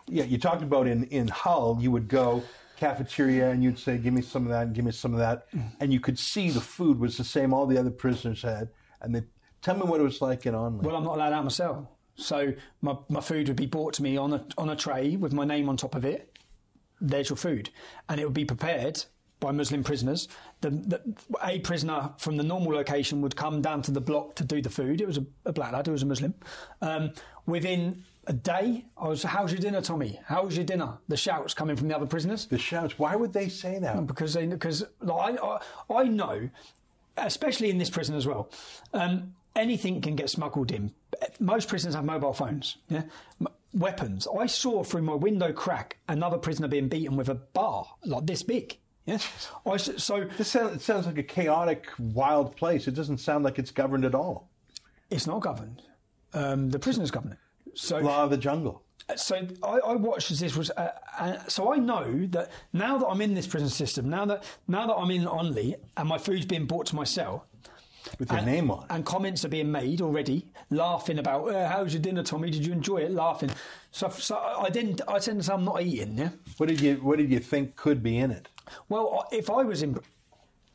Yeah, you talked about in in Hull, you would go cafeteria and you'd say, "Give me some of that," and "Give me some of that," and you could see the food was the same all the other prisoners had. And they tell me what it was like in Onley. Well, I'm not allowed out of my cell. So my, my food would be brought to me on a, on a tray with my name on top of it. There's your food. And it would be prepared by Muslim prisoners. The, the, a prisoner from the normal location would come down to the block to do the food. It was a, a black lad who was a Muslim. Um, within a day, I was, how's your dinner, Tommy? How was your dinner? The shouts coming from the other prisoners the shouts. Why would they say that? because they because like, I, I I know, especially in this prison as well, um, anything can get smuggled in. Most prisoners have mobile phones. Yeah, M- weapons. I saw through my window crack another prisoner being beaten with a bar like this big. Yeah. I so This sounds, it sounds like a chaotic, wild place. It doesn't sound like it's governed at all. it's not governed. Um, the prisoners govern it. So Law of the jungle. so I, I watched as this was. Uh, uh, so I know that now that I'm in this prison system, now that now that I'm in Onley and my food's being brought to my cell, With your name on and comments are being made already, laughing about uh, how's your dinner, Tommy? Did you enjoy it? Laughing. So, so I didn't. I tend to say I'm not eating. Yeah. What did you What did you think could be in it? Well, if I was in,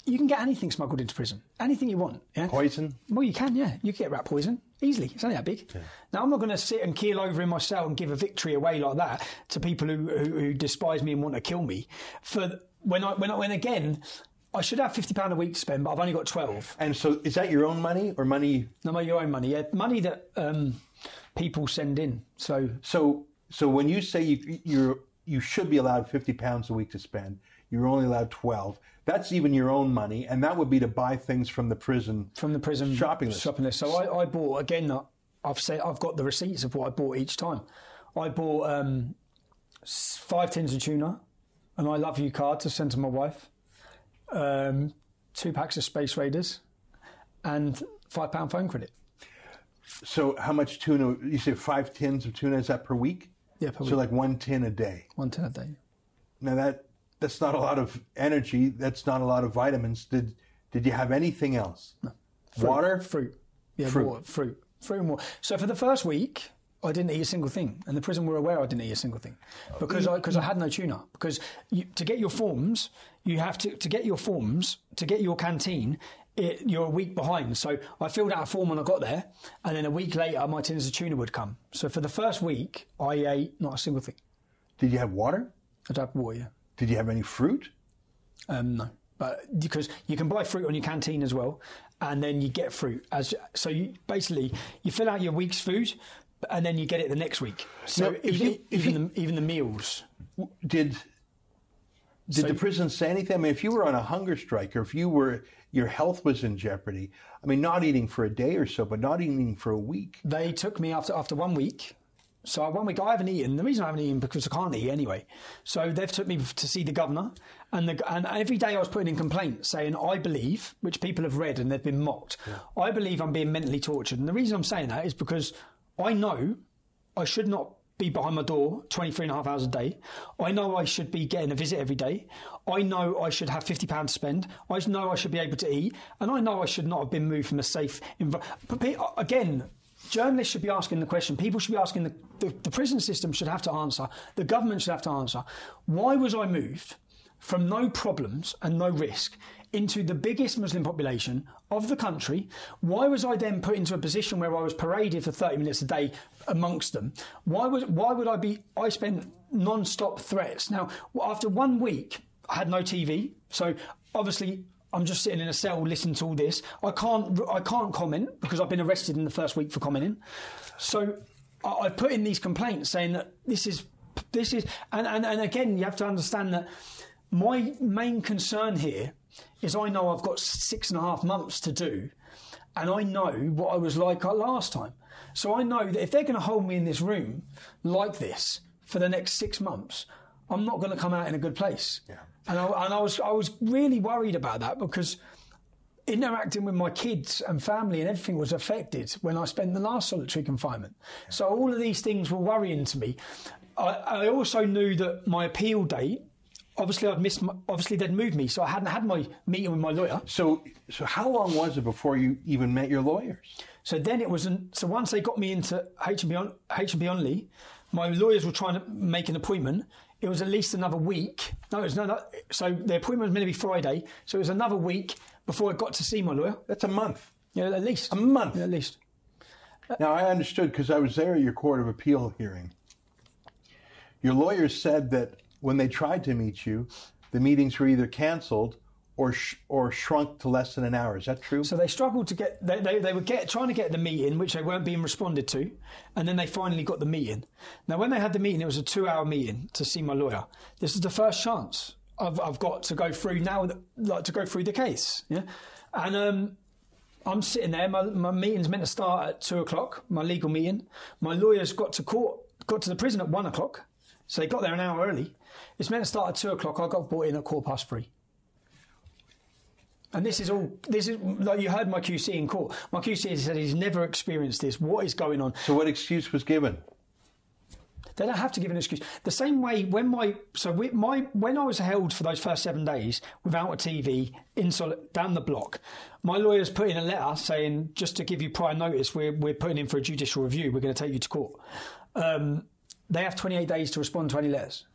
you can get anything smuggled into prison. Anything you want. Yeah. Poison. Well, you can, yeah. You can get rat poison easily. It's only that big. Now, I'm not going to sit and keel over in my cell and give a victory away like that to people who, who, who despise me and want to kill me. For when I when I, when again, I should have fifty pound a week to spend, but I've only got twelve. And so, is that your own money or money? No, your own money, yeah, money that um, people send in. So So, so when you say you you're you should be allowed fifty pounds a week to spend, you're only allowed twelve. That's even your own money, and that would be to buy things from the prison. from the prison Shopping list. Shopping list. So I, I bought again. I've said I've got the receipts of what I bought each time. I bought um, five tins of tuna, an "I love you" card to send to my wife, um, two packs of Space Raiders, and five pound phone credit. So, how much tuna? You say five tins of tuna. Is that per week? Yeah, per So, week. like one tin a day. One tin a day. Now that that's not a lot of energy. That's not a lot of vitamins. Did did you have anything else? No. Water. fruit, yeah, Fruit. water, fruit, fruit and water. So for the first week, I didn't eat a single thing, and the prison were aware I didn't eat a single thing because I because I had no tuna. Because you, to get your forms, you have to to get your forms to get your canteen. It, you're a week behind, so I filled out a form when I got there, and then a week later, my tins of tuna would come. So for the first week, I ate not a single thing. Did you have water? I'd have water. yeah. Did you have any fruit? Um, no, but because you can buy fruit on your canteen as well, and then you get fruit as so. You basically you fill out your week's food, and then you get it the next week. So Now, if even, you- if even, you- the, even the meals. Did did So- the prison say anything? I mean, if you were on a hunger strike or if you were your health was in jeopardy, I mean, not eating for a day or so, but not eating for a week. They took me after after one week. So one week I haven't eaten. The reason I haven't eaten because I can't eat anyway. So they've took me to see the governor, and the, and every day I was putting in complaints saying I believe, which people have read and they've been mocked. I believe I'm being mentally tortured, and the reason I'm saying that is because I know I should not be behind my door 23 and a half hours a day. I know I should be getting a visit every day. I know I should have £50 to spend. I know I should be able to eat. And I know I should not have been moved from a safe environment. Again, journalists should be asking the question. People should be asking, the, the, the prison system should have to answer. The government should have to answer. Why was I moved from no problems and no risk into the biggest Muslim population of the country. Why was I then put into a position where I was paraded for 30 minutes a day amongst them? Why was why would I be I spent non-stop threats. Now, after one week, I had no TV. So obviously I'm just sitting in a cell listening to all this. I can't I can't comment because I've been arrested in the first week for commenting. So I, I've put in these complaints saying that this is this is and, and, and again you have to understand that my main concern here is I know I've got six and a half months to do and I know what I was like last time. So I know that if they're going to hold me in this room like this for the next six months, I'm not going to come out in a good place. Yeah. And I, and I was I was really worried about that because interacting with my kids and family and everything was affected when I spent the last solitary confinement. So all of these things were worrying to me. I, I also knew that my appeal date. Obviously, I'd missed. My, obviously, they'd moved me, so I hadn't had my meeting with my lawyer. So, so how long was it before you even met your lawyers? So then it was. An, so once they got me into HMP, on, HMP Onley, my lawyers were trying to make an appointment. It was at least another week. No, it was another. So the appointment was meant to be Friday. So it was another week before I got to see my lawyer. That's a month. Yeah, at least A month. Yeah, at least. Now, I understood because I was there at your Court of Appeal hearing. Your lawyers said that when they tried to meet you, the meetings were either canceled or sh- or shrunk to less than an hour. Is that true? So they struggled to get. They, they, they were get trying to get the meeting, which they weren't being responded to, and then they finally got the meeting. Now, when they had the meeting, it was a two-hour meeting to see my lawyer. This is the first chance I've, I've got to go through now, like to go through the case. Yeah, and um, I'm sitting there. My, my meeting's meant to start at two o'clock. My legal meeting. My lawyer's got to court got to the prison at one o'clock, so they got there an hour early. It's meant to start at two o'clock. I got brought in at quarter past three. And this is all. This is like you heard my QC in court. My QC said he's never experienced this. What is going on? So what excuse was given? They don't have to give an excuse. The same way when my so we, my when I was held for those first seven days without a TV in down the block, my lawyers put in a letter saying just to give you prior notice, we're we're putting in for a judicial review. We're going to take you to court. Um, they have 28 days to respond to any letters,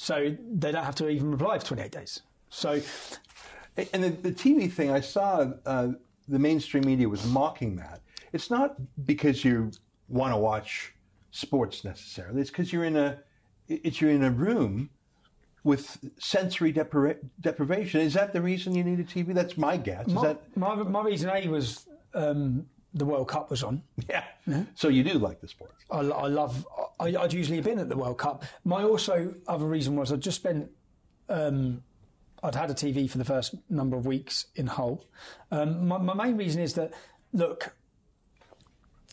so they don't have to even reply for 28 days. So And the, the TV thing, I saw uh, the mainstream media was mocking that. It's not because you want to watch sports necessarily. It's because you're in a it's you're in a room with sensory depri- deprivation. Is that the reason you need a TV? That's my guess. Is my, that my, my reason A was um, the World Cup was on. yeah? So you do like the sports. I, I love. I, I'd usually been at the World Cup. My also other reason was I'd just spent. Um, I'd had a TV for the first number of weeks in Hull. Um, my, my main reason is that look,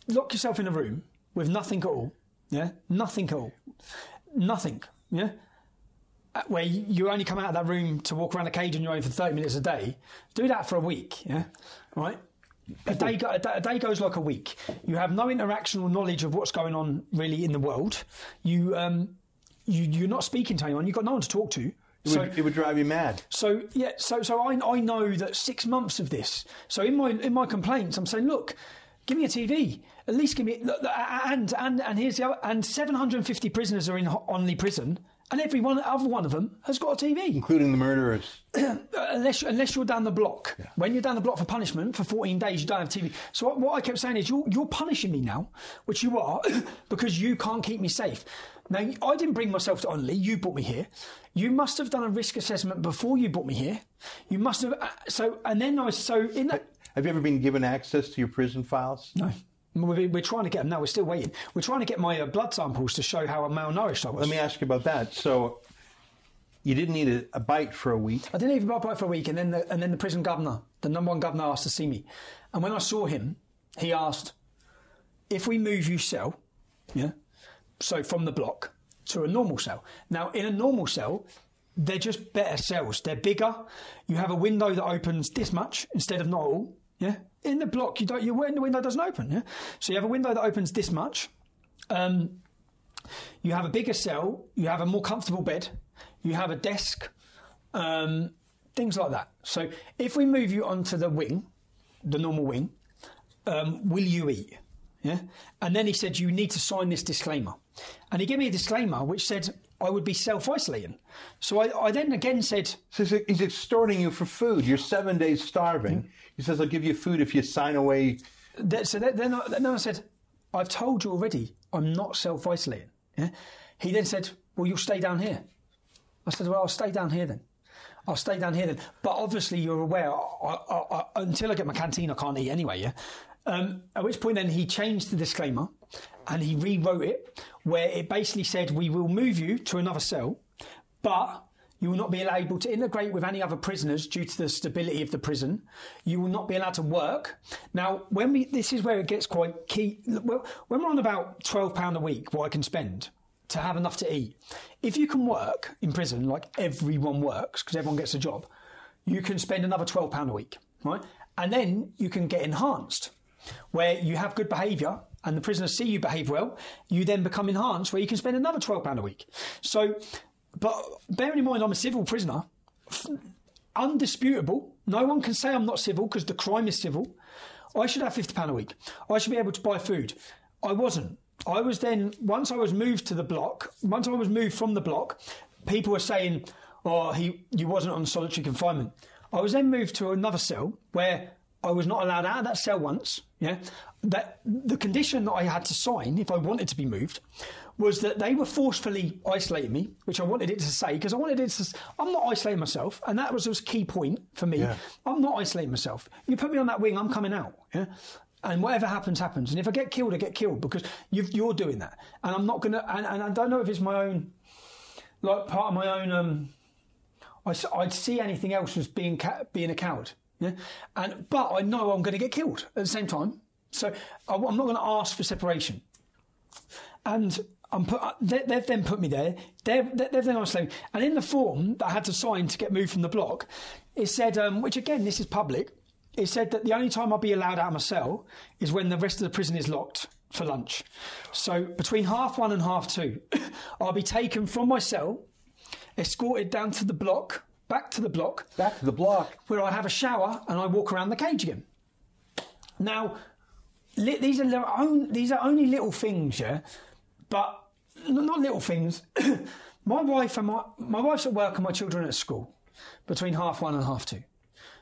lock yourself in a room with nothing at all. Yeah, nothing at all, nothing. Yeah, Uh, where you only come out of that room to walk around a cage on your own for thirty minutes a day. Do that for a week. Yeah, right. A day, go, a day- goes like a week. You have no interaction or knowledge of what's going on really in the world. You, um, you you're not speaking to anyone. You've got no one to talk to. It would, it would drive you mad. So yeah, so so I, I know that six months of this. So in my in my complaints, I'm saying, look, give me a TV. At least give me look, and and and here's the other, and 750 prisoners are in Onley prison, and every one other one of them has got a TV. including the murderers. Unless unless you're down the block. When you're down the block for punishment for 14 days, you don't have TV. So what, what I kept saying is, you're you're punishing me now, which you are, because you can't keep me safe. Now I didn't bring myself to Onley. You brought me here. You must have done a risk assessment before you brought me here. You must have. uh, So and then I was so in that. Have you ever been given access to your prison files? No. We're, we're trying to get them now. We're still waiting. We're trying to get my uh, blood samples to show how malnourished I was. Let me ask you about that. So you didn't eat a, a bite for a week. I didn't even a bite for a week, and then the, and then the prison governor, the number one governor, asked to see me. And when I saw him, he asked, "If we move you cell, yeah, so from the block to a normal cell. Now, in a normal cell, they're just better cells. They're bigger. You have a window that opens this much instead of not all. Yeah, in the block, you don't. your window doesn't open. Yeah, so you have a window that opens this much. Um, you have a bigger cell, you have a more comfortable bed, you have a desk, um, things like that. So if we move you onto the wing, the normal wing, um, will you eat? Yeah. And then he said, you need to sign this disclaimer. And he gave me a disclaimer which said I would be self isolating. So I, I then again said, So he's, extorting you for food. You're seven days starving. He says, I'll give you food if you sign away. that, so then, then, I, then I said, I've told you already, I'm not self isolating. Yeah? He then said, Well, you'll stay down here. I said, Well, I'll stay down here then. I'll stay down here then. But obviously, you're aware, I, I, I, until I get my canteen, I can't eat anyway, yeah? Um, at which point, then he changed the disclaimer and he rewrote it where it basically said, We will move you to another cell, but you will not be able to integrate with any other prisoners due to the stability of the prison. You will not be allowed to work. Now, when we, this is where it gets quite key. Well, when we're on about £12 a week, what I can spend to have enough to eat, if you can work in prison like everyone works, because everyone gets a job, you can spend another £12 a week, right? And then you can get enhanced, where you have good behaviour and the prisoners see you behave well, you then become enhanced, where you can spend another £12 a week. So, but bearing in mind I'm a civil prisoner, undisputable, no one can say I'm not civil because the crime is civil. I should have £50 a week. I should be able to buy food. I wasn't. I was then, once I was moved to the block, once I was moved from the block, people were saying, oh, he, you wasn't on solitary confinement. I was then moved to another cell where I was not allowed out of that cell once. Yeah, that the condition that I had to sign if I wanted to be moved was that they were forcefully isolating me, which I wanted it to say because I wanted it to. I'm not isolating myself, and that was a key point for me. Yeah. I'm not isolating myself. You put me on that wing, I'm coming out. Yeah. And whatever happens, happens. And if I get killed, I get killed because you've, you're doing that. And I'm not going to, and, and I don't know if it's my own, like part of my own, um, I, I'd see anything else as being ca- being a coward. Yeah, and but I know I'm going to get killed at the same time, so I, am not going to ask for separation. And I'm put, uh, they, they've then put me there. They're, they're then isolated. And in the form that I had to sign to get moved from the block, it said, um, which again, this is public, it said that the only time I'll be allowed out of my cell is when the rest of the prison is locked for lunch. So between half one and half two, I'll be taken from my cell, escorted down to the block, back to the block, Back to the block. where I have a shower and I walk around the cage again. Now, li- these are little, own, these are only little things, yeah, but not little things. my wife and my my wife's at work and my children are at school between half one and half two.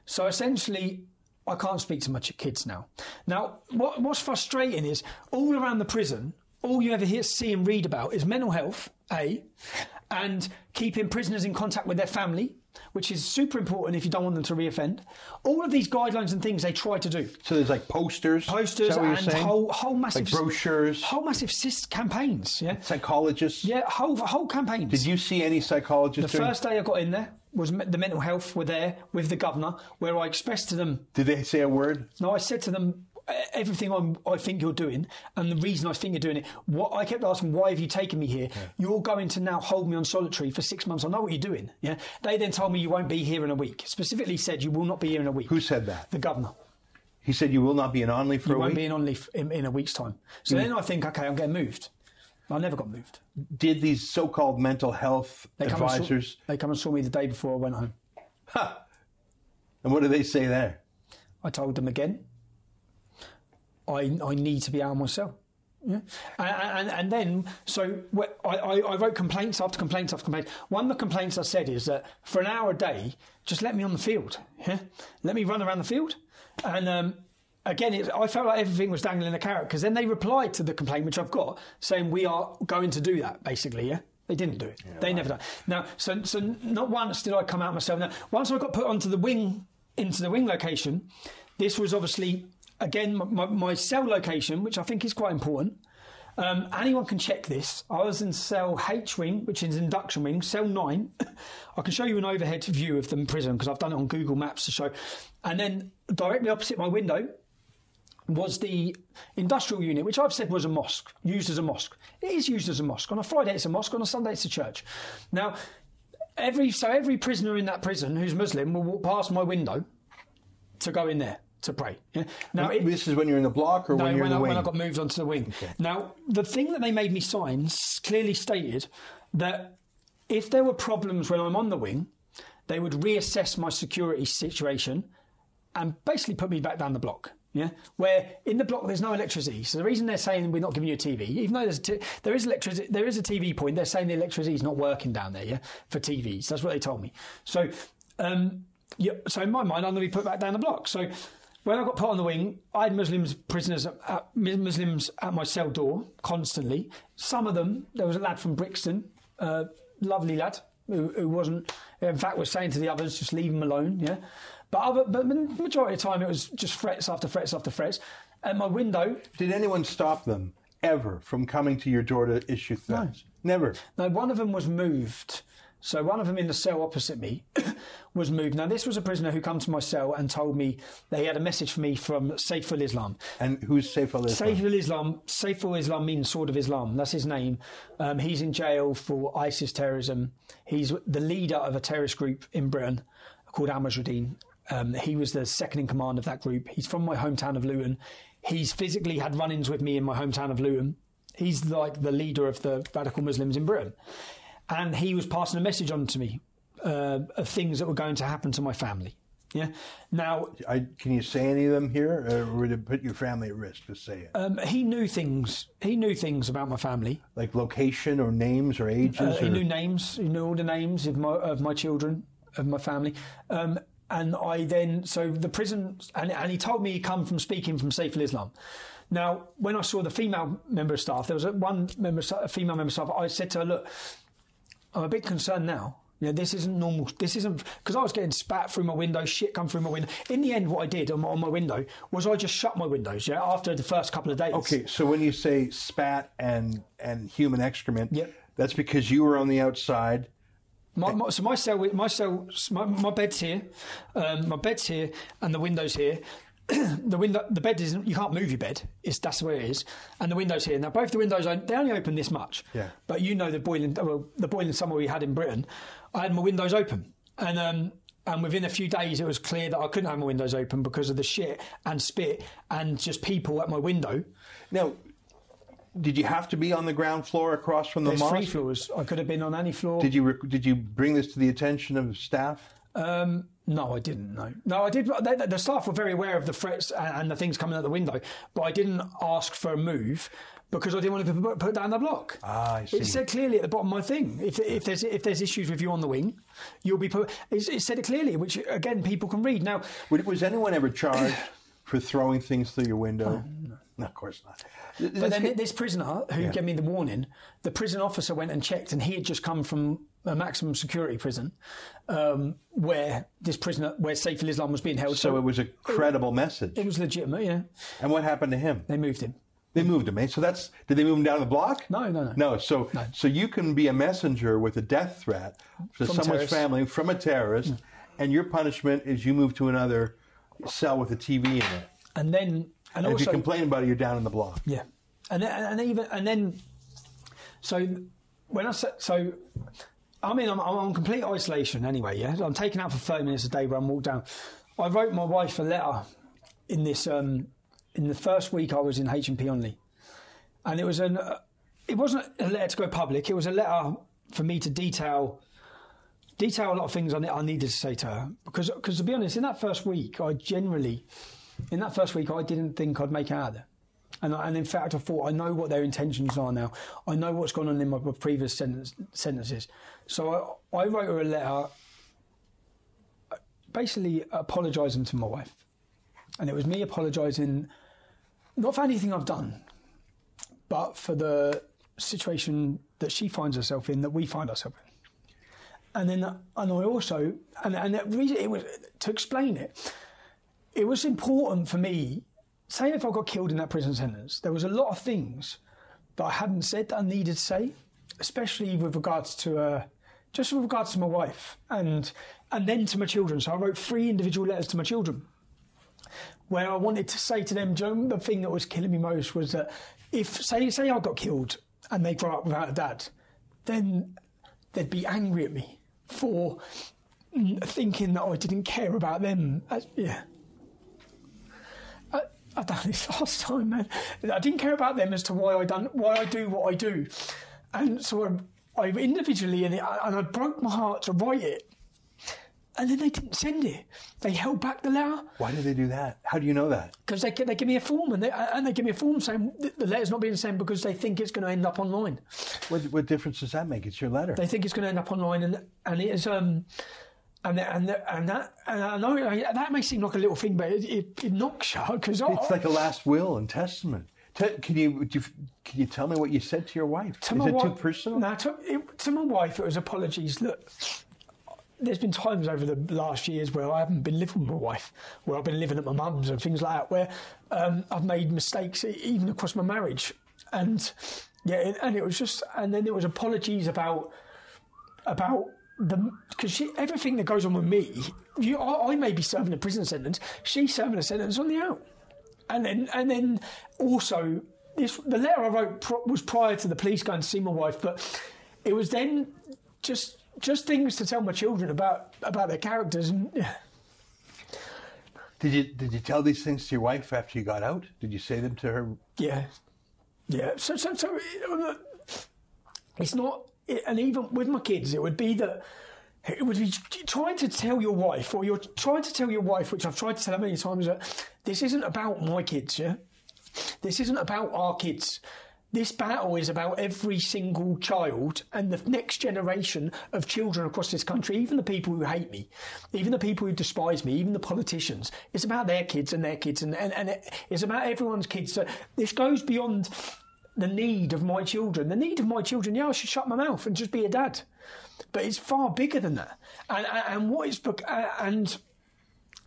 So essentially, I can't speak to my kids now. Now, what, what's frustrating is all around the prison, all you ever hear, see and read about is mental health, A, and keeping prisoners in contact with their family, which is super important if you don't want them to reoffend. All of these guidelines and things they try to do. So there's like posters. Posters Is that what and saying? whole, whole massive Like brochures. whole massive cis campaigns. Yeah, Psychologists. yeah, whole whole campaigns. Did you see any psychologists? The during- first day I got in there was the mental health were there with the governor, where I expressed to them Did they say a word? No, I said to them "E- everything I'm, I think you're doing, and the reason I think you're doing it. What I kept asking, why have you taken me here? You're going to now hold me on solitary for six months. I know what you're doing. Yeah. They then told me you won't be here in a week. Specifically said you will not be here in a week. Who said that? The governor. He said you will not be in Onley for You a won't week. be in Onley in, in a week's time. So hmm. then I think, okay, I'm getting moved. I never got moved. Did these so-called mental health They come, and saw, advisors? they come and saw me the day before I went home. Ha! And what did they say there? I told them again, I, I need to be out of my cell. Yeah. And, and, and then, so I, I, wrote complaints after complaints after complaints. One of the complaints I said is that for an hour a day, just let me on the field. Yeah? Let me run around the field. And um, again, it, I felt like everything was dangling a carrot because then they replied to the complaint, which I've got, saying we are going to do that, basically. Yeah. They didn't do it. they never done. Now, so so not once did I come out myself. Now, once I got put onto the wing, into the wing location, this was obviously again my, my, cell location, which I think is quite important. Um, anyone can check this. I was in cell H wing, which is induction wing, cell nine. I can show you an overhead view of the prison because I've done it on Google Maps to show. And then directly opposite my window was the industrial unit, which I've said was a mosque, used as a mosque. It is used as a mosque. On a Friday it's a mosque, on a Sunday it's a church. Now, every so every prisoner in that prison who's Muslim will walk past my window to go in there to pray. Yeah? Now, it, this is when you're in the block or no, when you're when, in I, the when wing? I got moved onto the wing. Now, the thing that they made me sign clearly stated that if there were problems when I'm on the wing, they would reassess my security situation and basically put me back down the block. Yeah, where in the block there's no electricity. So the reason they're saying we're not giving you a TV, even though there's a t- there is electricity, there is a TV point. They're saying the electricity is not working down there. Yeah, for TVs. That's what they told me. So, um, yeah, so in my mind, I'm going to be put back down the block. So when I got put on the wing, I had Muslims prisoners at, Muslims at my cell door constantly. Some of them, there was a lad from Brixton, uh, lovely lad, who, who wasn't, in fact, was saying to the others, just leave him alone. Yeah, but other, but the majority of the time, it was just threats after threats after threats. At my window, Did anyone stop them ever from coming to your door to issue threats? No. Never. Now, one of them was moved. So one of them in the cell opposite me was moved. Now, this was a prisoner who came to my cell and told me that he had a message for me from Saiful Islam. And who's Saif al-Islam? Saiful Islam, Saiful Islam means sword of Islam. That's his name. Um, he's in jail for ISIS terrorism. He's the leader of a terrorist group in Britain called Al Muhajiroun. Um, he was the second in command of that group. He's from my hometown of Luton. He's physically had run-ins with me in my hometown of Luton. He's like the leader of the radical Muslims in Britain, and he was passing a message on to me uh, of things that were going to happen to my family. Yeah. Now I, can you say any of them here, or would it put your family at risk to say it? um, he knew things. He knew things about my family. like location or names or ages? Uh, he or... knew names. He knew all the names of my of my children, of my family. Um, and I then so the prison and, and he told me he come from speaking from Saiful Islam. Now, when I saw the female member of staff, there was a, one member, a female member of staff. I said to her, "Look, I'm a bit concerned now. You know, this isn't normal. This isn't because I was getting spat through my window, shit come through my window. In the end, what I did on my, on my window was I just shut my windows. Yeah, after the first couple of days. Okay, so when you say spat and and human excrement, Yep. that's because you were on the outside. My, my, so my cell, my cell, my, my bed's here, um, my bed's here, and the window's here. the window, the bed isn't. You can't move your bed. It's that's the way it is. And the windows here. Now both the windows they only open this much. Yeah. But you know the boiling well, the boiling summer we had in Britain, I had my windows open, and um, and within a few days it was clear that I couldn't have my windows open because of the shit and spit and just people at my window. Now, did you have to be on the ground floor across from the There's mosque? three floors. I could have been on any floor. Did you did you bring this to the attention of staff? Um, no, I didn't. No, no, I did. The, the staff were very aware of the threats and, and the things coming out the window, but I didn't ask for a move because I didn't want to be put, put down the block. Ah, I see. It said clearly at the bottom of my thing. If, if there's if there's issues with you on the wing, you'll be put. It, it said it clearly, which again people can read now. Was anyone ever charged for throwing things through your window? no. of course not. But then this prisoner who Yeah. gave me the warning, the prison officer went and checked, and he had just come from a maximum security prison, um, where this prisoner, where Saif al-Islam was being held. so it was a credible message. it was legitimate. Yeah, And what happened to him? they moved him. They moved him, eh? So that's did they move him down the block? No, no, no. No, so so you can be a messenger with a death threat to From someone's family from a terrorist, and your punishment is you move to another cell with a TV in it. And then, and, And if you complain about it, you're down in the block. yeah, and then, and even and then, so when I said so, I mean I'm, I'm on complete isolation anyway. Yeah, I'm taken out for thirty minutes a day where I'm walked down. I wrote my wife a letter in this um, in the first week I was in HMP Onley, and it was an uh, it wasn't a letter to go public. It was a letter for me to detail detail a lot of things I, I needed to say to her because because to be honest, in that first week, I generally in that first week I didn't think I'd make it out of there. And, and in fact, I thought I know what their intentions are now. I know what's gone on in my previous sentence, sentences. So I, I wrote her a letter, uh, basically apologising to my wife, and it was me apologising, not for anything I've done, but for the situation that she finds herself in, that we find ourselves in. And then, and I also, and and the reason it was to explain it, it was important for me. Say if I got killed in that prison sentence, there was a lot of things that I hadn't said that I needed to say, especially with regards to, uh, just with regards to my wife and and then to my children. So I wrote three individual letters to my children, where I wanted to say to them, Joe, the thing that was killing me most was that if say say I got killed and they grow up without a dad, then they'd be angry at me for thinking that I didn't care about them. As, yeah. I, done this last time, man. I didn't care about them as to why I done why I do what I do, and so I, I individually and, it, and I broke my heart to write it, and then they didn't send it. They held back the letter Why did they do that? How do you know that? because they they give me a form and they and they give me a form saying the letter's not being sent because they think it's going to end up online. What, what difference does that make? It's your letter. They think it's going to end up online, and and it is um. And and and that and I know that may seem like a little thing, but it, it, it knocks you because It's like a last will and testament. Te- can you you- can you tell me what you said to your wife? to Is it too personal? No, to, it, to my wife, it was apologies. Look, there's been times over the last years where I haven't been living with my wife, where I've been living at my mum's and things like that, where um, I've made mistakes even across my marriage, and yeah, and- and it was just, and then there was apologies about about the because everything that goes on with me, you, I, I may be serving a prison sentence, she's serving a sentence on the out and then and then also this the letter I wrote pro- was prior to the police going to see my wife, but it was then just just things to tell my children about about their characters and yeah. Did you did you tell these things to your wife after you got out? Did you say them to her? Yeah, yeah. So, so, so uh, it's not, and even with my kids, it would be that it would be trying to tell your wife, or you're trying to tell your wife, which I've tried to tell her many times, that this isn't about my kids. Yeah, this isn't about our kids. This battle is about every single child and the next generation of children across this country, even the people who hate me, even the people who despise me, even the politicians. It's about their kids and their kids, and, and, and it's about everyone's kids. So this goes beyond the need of my children. The need of my children, yeah, I should shut my mouth and just be a dad. But it's far bigger than that. And, and, what is, bec- uh, and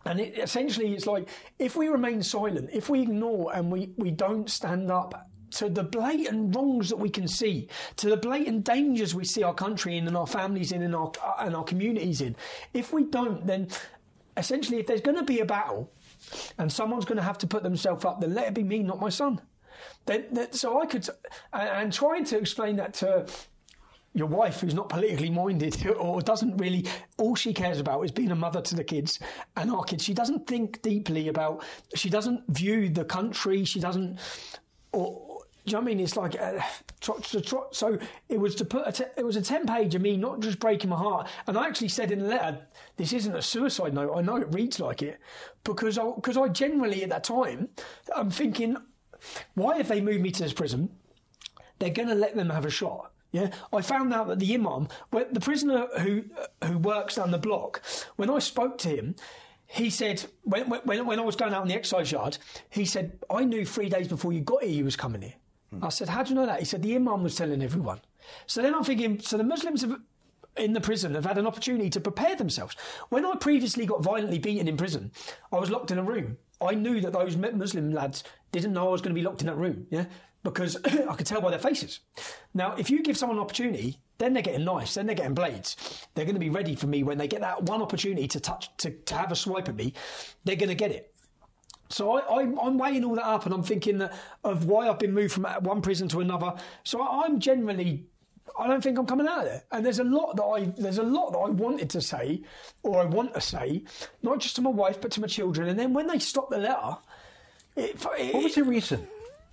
and it, essentially, it's like if we remain silent, if we ignore and we, we don't stand up to the blatant wrongs that we can see, to the blatant dangers we see our country in and our families in and our, uh, and our communities in, if we don't, then essentially, if there's going to be a battle, and someone's going to have to put themselves up. Then let it be me, not my son. So I could, and, and trying to explain that to your wife who's not politically minded or doesn't really all she cares about is being a mother to the kids and our kids she doesn't think deeply about she doesn't view the country she doesn't or do you know what I mean? It's like uh, tr- tr- tr- so. It was to put a te- it was a ten page of me not just breaking my heart, and I actually said in the letter, "This isn't a suicide note. I know it reads like it because I because I generally at that time I'm thinking, why have they moved me to this prison? They're going to let them have a shot. Yeah, I found out that the imam, the prisoner who who works down the block, when I spoke to him, he said when, when when I was going out in the exercise yard, he said I knew three days before you got here you was coming here. Hmm. I said, how do you know that? He said the imam was telling everyone. So then I'm thinking, so the Muslims have. In the prison, have had an opportunity to prepare themselves. When I previously got violently beaten in prison, I was locked in a room. I knew that those Muslim lads didn't know I was going to be locked in that room. Yeah, because I could tell by their faces. Now, if you give someone an opportunity, then they're getting knives, then they're getting blades. They're going to be ready for me when they get that one opportunity to touch, to, to have a swipe at me. They're going to get it. So I, I'm, I'm weighing all that up, and I'm thinking that of why I've been moved from one prison to another. So I, I'm generally. I don't think I'm coming out of there. And there's a lot that I there's a lot that I wanted to say, or I want to say, not just to my wife but to my children. And then when they stop the letter, it, it, What was the reason?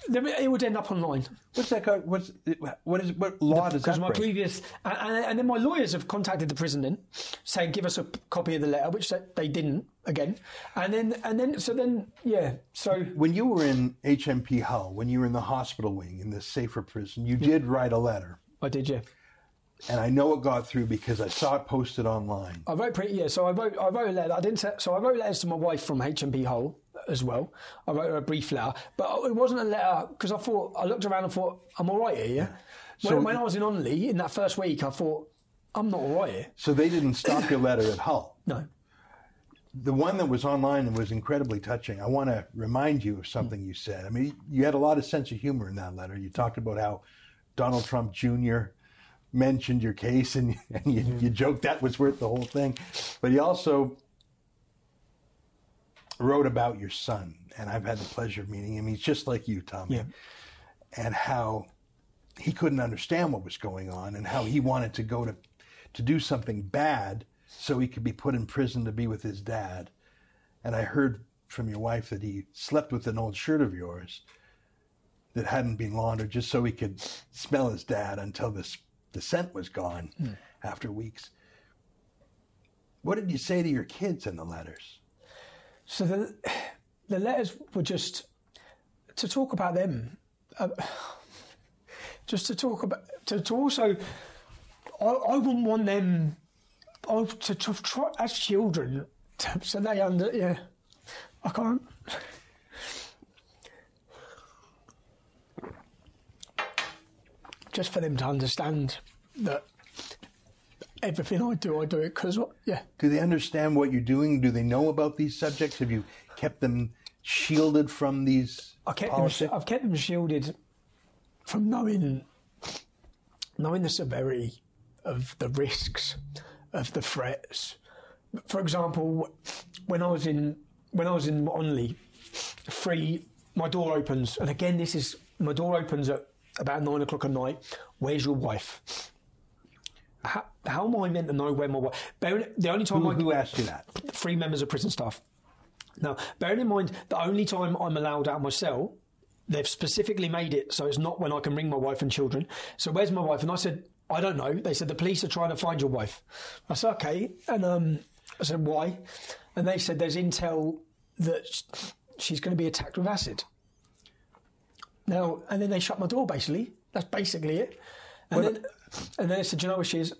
it would end up online. What's that? Got, what's what is what law does Because that my break? previous, and, and, then my lawyers have contacted the prison then, saying give us a copy of the letter, which they, didn't again, and then and then so then yeah, so when you were in HMP Hull, when you were in the hospital wing in the safer prison, you did write a letter, I did yeah. And I know it got through because I saw it posted online. I wrote pretty yeah. So I wrote I wrote a letter. I didn't say, so I wrote letters to my wife from HMP Hull as well. I wrote her a brief letter, but it wasn't a letter because I thought I looked around and thought I'm all right here. Yeah. So- when, when I was in Onley in that first week, I thought I'm not all right here. So they didn't stop your letter at Hull. No. The one that was online was incredibly touching. I want to remind you of something you said. I mean, you had a lot of sense of humor in that letter. You talked about how Donald Trump Jr. mentioned your case, and, and you, you joked that was worth the whole thing. But he also wrote about your son, and I've had the pleasure of meeting him. He's just like you, Tommy, Yeah. and how he couldn't understand what was going on, and how he wanted to go to to do something bad so he could be put in prison to be with his dad. And I heard from your wife that he slept with an old shirt of yours that hadn't been laundered just so he could smell his dad until this the scent was gone after weeks. What did you say to your kids in the letters? So the the letters were just to talk about them, uh, just to talk about to, to also. I, I wouldn't want them I, to, to try as children, to, so they under yeah. I can't. Just for them to understand that everything I do, I do it because yeah. Do they understand what you're doing? Do they know about these subjects? Have you kept them shielded from these I kept them. I've kept them shielded from knowing knowing the severity of the risks of the threats. For example, when I was in when I was in Onley, free my door opens, and again this is my door opens at about nine o'clock at night. Where's your wife? How, how am I meant to know where my wife? The only time Who, I who asked you that? three members of prison staff. Now, bearing in mind, the only time I'm allowed out of my cell, they've specifically made it so it's not when I can ring my wife and children. So where's my wife? And I said, I don't know. They said the police are trying to find your wife. I said, okay. And um, I said, why? And they said there's intel that she's going to be attacked with acid. Now, and then they shut my door. Basically, that's basically it. And then, and then they said, "Do you know where she is?"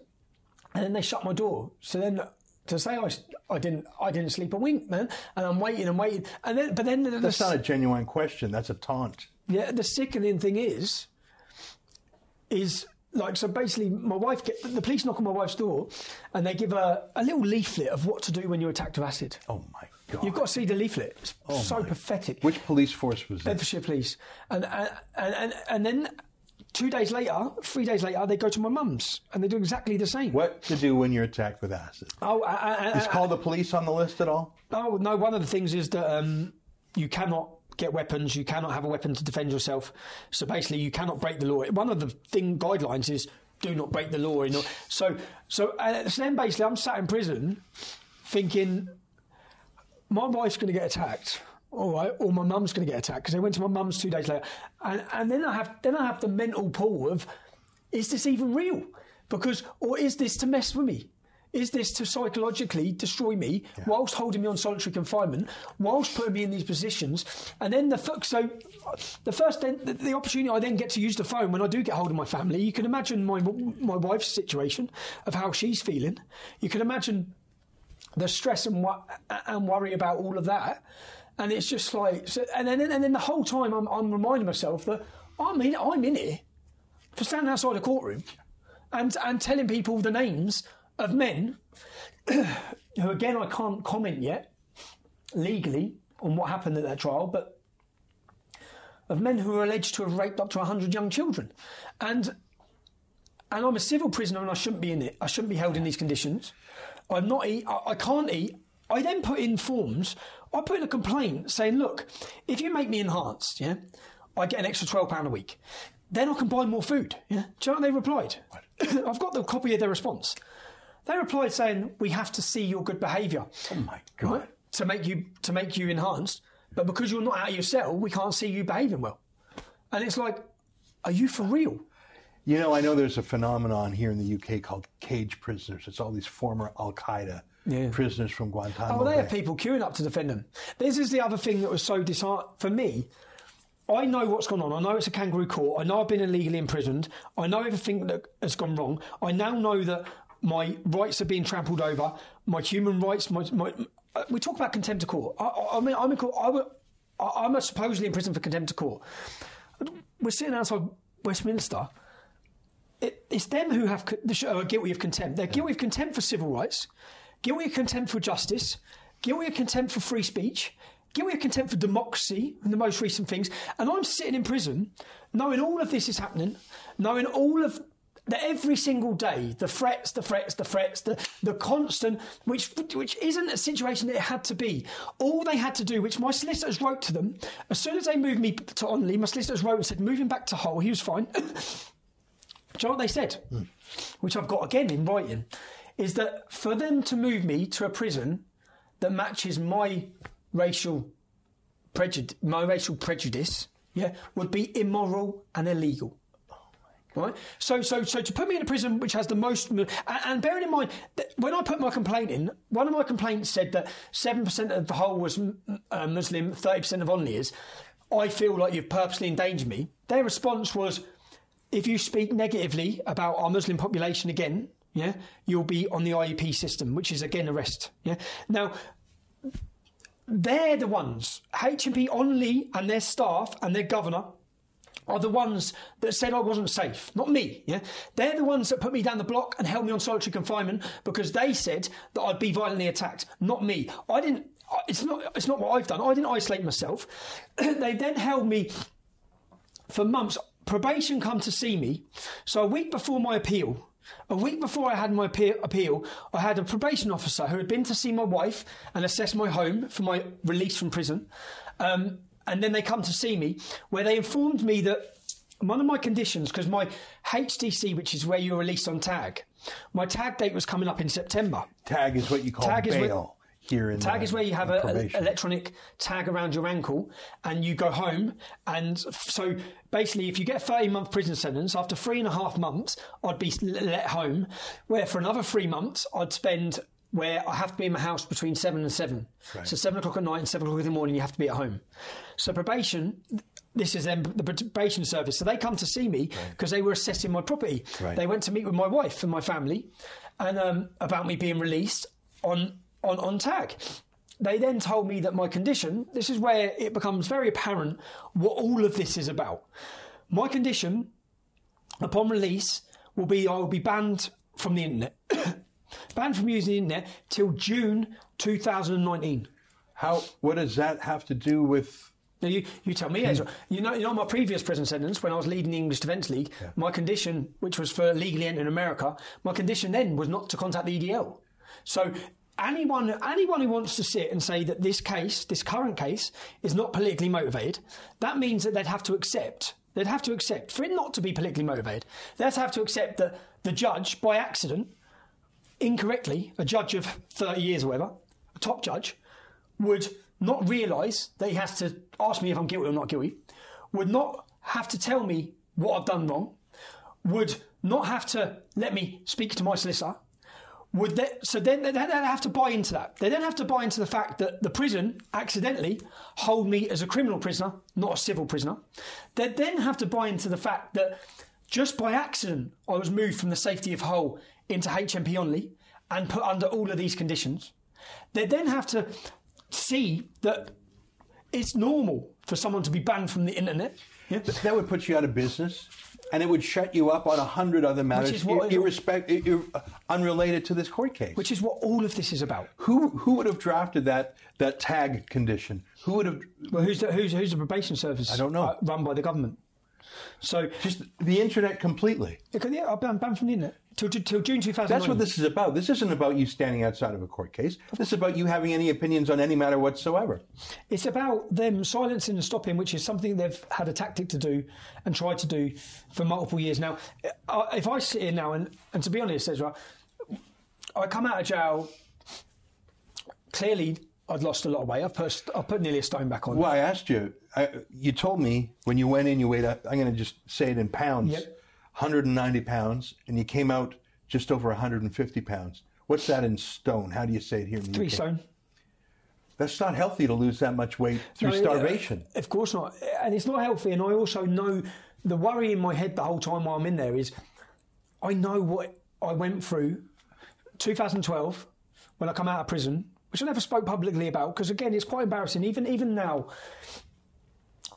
and then they shut my door. So then to say I, I didn't I didn't sleep a wink, man, and I'm waiting and waiting, and then but then the, That's not a genuine question. That's a taunt. yeah, the sickening thing is, is like so basically my wife get the police knock on my wife's door, and they give her a little leaflet of what to do when you're attacked with acid. Oh my god! You've got to see the leaflet. It's so my- pathetic. Which police force was that? Bedfordshire Police, and and and and, then two days later, three days later, they go to my mum's and they do exactly the same. What to do when you're attacked with acid? Oh, uh, Is call the police on the list at all? Oh no! One of the things is that um, you cannot get weapons. You cannot have a weapon to defend yourself. So basically, you cannot break the law. One of the thing guidelines is do not break the law. You know? So so, uh, so then basically, I'm sat in prison, thinking my wife's going to get attacked. All right, or my mum's going to get attacked because they went to my mum's two days later, and and then I have then I have the mental pull of, is this even real? Because or is this to mess with me? Is this to psychologically destroy me whilst holding me on solitary confinement, whilst putting me in these positions, and then the so the first then the, the opportunity I then get to use the phone when I do get hold of my family. You can imagine my my wife's situation of how she's feeling. You can imagine the stress and and worry about all of that, and it's just like so, and then and then the whole time I'm, I'm reminding myself that I'm in I'm in here for standing outside a courtroom and and telling people the names of men who again I can't comment yet legally on what happened at that trial, but of men who are alleged to have raped up to 100 young children. And and I'm a civil prisoner and I shouldn't be in it. I shouldn't be held in these conditions. I'm not eat. I, I can't eat. I then put in forms. I put in a complaint saying, look, if you make me enhanced, yeah, I get an extra twelve pound a week. Then I can buy more food. Yeah. Do you know what they replied? I've got the copy of their response. They replied saying, we have to see your good behaviour. Oh my god! Right? To make you to make you enhanced, but because you're not out of your cell, we can't see you behaving well. And it's like, are you for real? You know, I know there's a phenomenon here in the UK called cage prisoners. It's all these former Al Qaeda Yeah. prisoners from Guantanamo. Oh, they have people queuing up to defend them. This is the other thing that was so disheartening for me. I know what's gone on. I know it's a kangaroo court. I know I've been illegally imprisoned. I know everything that has gone wrong. I now know that my rights are being trampled over. My human rights. My, my uh, we talk about contempt of court. I, I, I mean, I'm in court. I, would- I, I'm supposedly in prison for contempt of court. We're sitting outside Westminster. It, it's them who have are uh, guilty of contempt. They're guilty of contempt for civil rights, guilty of contempt for justice, guilty of contempt for free speech, guilty of contempt for democracy, and the most recent things. And I'm sitting in prison, knowing all of this is happening, knowing all of that every single day, the threats, the threats, the threats, the, the constant, which which isn't a situation that it had to be. All they had to do, which my solicitors wrote to them, as soon as they moved me to Onley, my solicitors wrote and said, moving back to Hull, he was fine. Do you know what they said? Which I've got again in writing, is that for them to move me to a prison that matches my racial prejudice, my racial prejudice, yeah, would be immoral and illegal. Right, so so so to put me in a prison which has the most, and, and bearing in mind that when I put my complaint in, one of my complaints said that seven percent of the Hull was uh, Muslim, thirty percent of Onley is. I feel like you've purposely endangered me. Their response was, if you speak negatively about our Muslim population again, yeah, you'll be on the IEP system, which is again arrest. Yeah. Now, they're the ones, HMP Onley and their staff and their governor are the ones that said I wasn't safe, not me. Yeah, they're the ones that put me down the block and held me on solitary confinement because they said that I'd be violently attacked, not me. I didn't. It's not. It's not what I've done. I didn't isolate myself. they then held me for months. Probation come to see me. So a week before my appeal, a week before I had my appeal, I had a probation officer who had been to see my wife and assess my home for my release from prison. Um, and then they come to see me, where they informed me that one of my conditions, because my HDC, which is where you're released on tag, my tag date was coming up in September. Tag is what you call Tag bail here in Tag the- is where you have in a, a probation. electronic tag around your ankle, and you go home. And so, basically, if you get a thirty month prison sentence, after three and a half months, I'd be let home. Where for another three months, I'd spend where I have to be in my house between seven and seven. So seven o'clock at night and seven o'clock in the morning, you have to be at home. So probation. This is them, the probation service. So they come to see me because they were assessing my property. Right. They went to meet with my wife and my family, and um, about me being released on on on tag. They then told me that my condition. This is where it becomes very apparent what all of this is about. My condition, upon release, will be I will be banned from the internet, banned from using the internet till June 2019. How? What does that have to do with Now you, you tell me, Ezra. You know, you know my previous prison sentence when I was leading the English Defence League. My condition, which was for legally entering America, my condition then was not to contact the EDL. So anyone anyone who wants to sit and say that this case, this current case, is not politically motivated, that means that they'd have to accept. They'd have to accept for it not to be politically motivated. They'd have to accept that the judge, by accident, incorrectly, a judge of 30 years or whatever, a top judge, would not realise that he has to ask me if I'm guilty or not guilty, would not have to tell me what I've done wrong, would not have to let me speak to my solicitor. Would they, so then they'd have to buy into that. They then have to buy into the fact that the prison accidentally hold me as a criminal prisoner, not a civil prisoner. They'd then have to buy into the fact that just by accident I was moved from the safety of Hull into HMP Onley and put under all of these conditions. They then have to see that it's normal for someone to be banned from the internet. Yeah? That would put you out of business, and it would shut you up on a hundred other matters, is what- irrespect, ir- unrelated to this court case. Which is what all of this is about. who who would have drafted that that tag condition? Who would have Well, who's the, who's, who's the probation service? I don't know. Uh, run by the government. So, just the internet completely? yeah, been banned from the internet till, till June 2009. That's what this is about. This isn't about you standing outside of a court case. This is about you having any opinions on any matter whatsoever. It's about them silencing and stopping, which is something they've had a tactic to do and tried to do for multiple years now. If I sit here now, and, and to be honest, Ezra, I come out of jail, clearly I'd lost a lot of weight. I've put, I've put nearly a stone back on. Well, I asked you. I, you told me when you went in, you weighed. I'm going to just say it in pounds. Yep. 190 pounds, and you came out just over 150 pounds. What's that in stone? How do you say it here in the Three UK? stone. That's not healthy to lose that much weight through No, starvation. uh, Of course not. And it's not healthy. And I also know the worry in my head the whole time while I'm in there is I know what I went through 2012 when I come out of prison, which I never spoke publicly about because, again, it's quite embarrassing. Even, even now,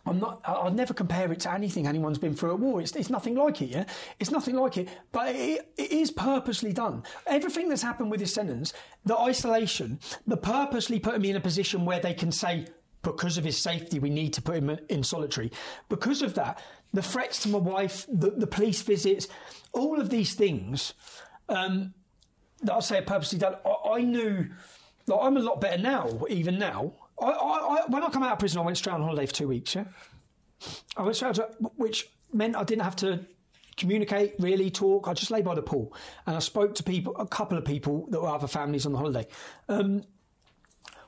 I'm not. I- I'll never compare it to anything anyone's been through at war. It's, it's nothing like it. Yeah, it's nothing like it. But it, it is purposely done. Everything that's happened with this sentence, the isolation, the purposely putting me in a position where they can say, because of his safety, we need to put him in solitary. Because of that, the threats to my wife, the, the police visits, all of these things um, that I say are purposely done. I, I knew. Like, I'm a lot better now, even now. I, I, I, when I come out of prison, I went straight on holiday for two weeks. Yeah, I went straight, to, which meant I didn't have to communicate, really talk. I just lay by the pool and I spoke to people, a couple of people that were other families on the holiday. Um,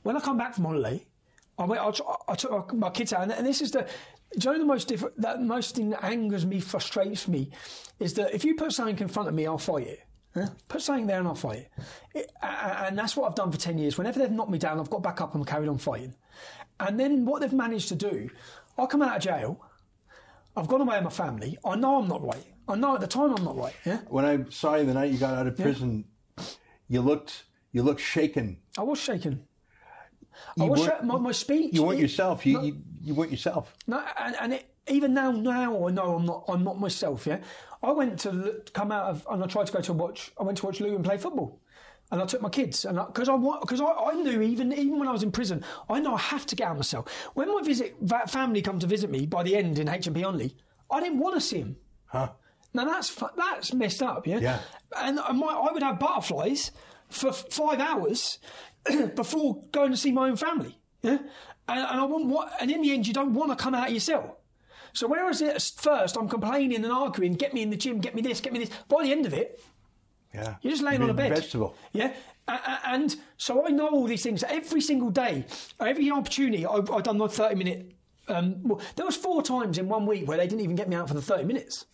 when I come back from holiday, I went. I, I took my kids out, and, this is the. Do you know the most diff- that most thing that angers me, frustrates me, is that if you put something in front of me, I'll fight it. Yeah? Put something there and I'll fight it. it. a- a- And that's what I've done for 10 years. Whenever they've knocked me down, I've got back up and carried on fighting. And then what they've managed to do, I come out of jail, I've gone away with my family, I know I'm not right. I know at the time I'm not right. Yeah? When I saw you the night you got out of prison, you looked you looked shaken. I was shaken. I You was weren't- sha- my, my speech. You weren't it- yourself. You, no, you you weren't yourself. No, and, and it, even now, now I know I'm not. I'm not myself. Yeah, I went to come out of, and I tried to go to watch. I went to watch Luton play football, and I took my kids, and because I because I, I knew even even when I was in prison, I know I have to get out myself. When my visit that family come to visit me by the end in HMP Onley, I didn't want to see them. Huh? Now that's that's messed up, yeah. Yeah. And I, I would have butterflies for f- five hours before going to see my own family, yeah. And, and I want what, and in the end, you don't want to come out of your cell. So whereas at first I'm complaining and arguing, get me in the gym, get me this, get me this. By the end of it, Yeah. you're just laying on a bed. Vegetable. Yeah. And so I know all these things. Every single day, every opportunity, I- I've done my 30 minute. Um, well, there was four times in one week where they didn't even get me out for the 30 minutes.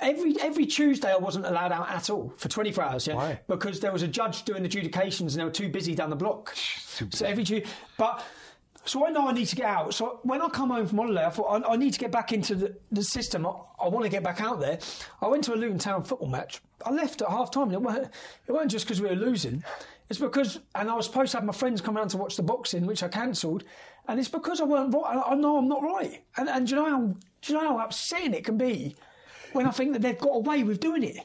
Every every Tuesday, I wasn't allowed out at all for 24 hours. Yeah, Why? because there was a judge doing adjudications and they were too busy down the block. so every Tu- but so I know I need to get out. So when I come home from holiday, I thought I, I need to get back into the, the system. I, I want to get back out there. I went to a Luton Town football match. I left at half time. It weren't, it weren't just because we were losing. It's because, and I was supposed to have my friends come around to watch the boxing, which I cancelled. And it's because I weren't right. I, know I'm not right. And, and do you know how do you know how upsetting it can be when I think that they've got away with doing it?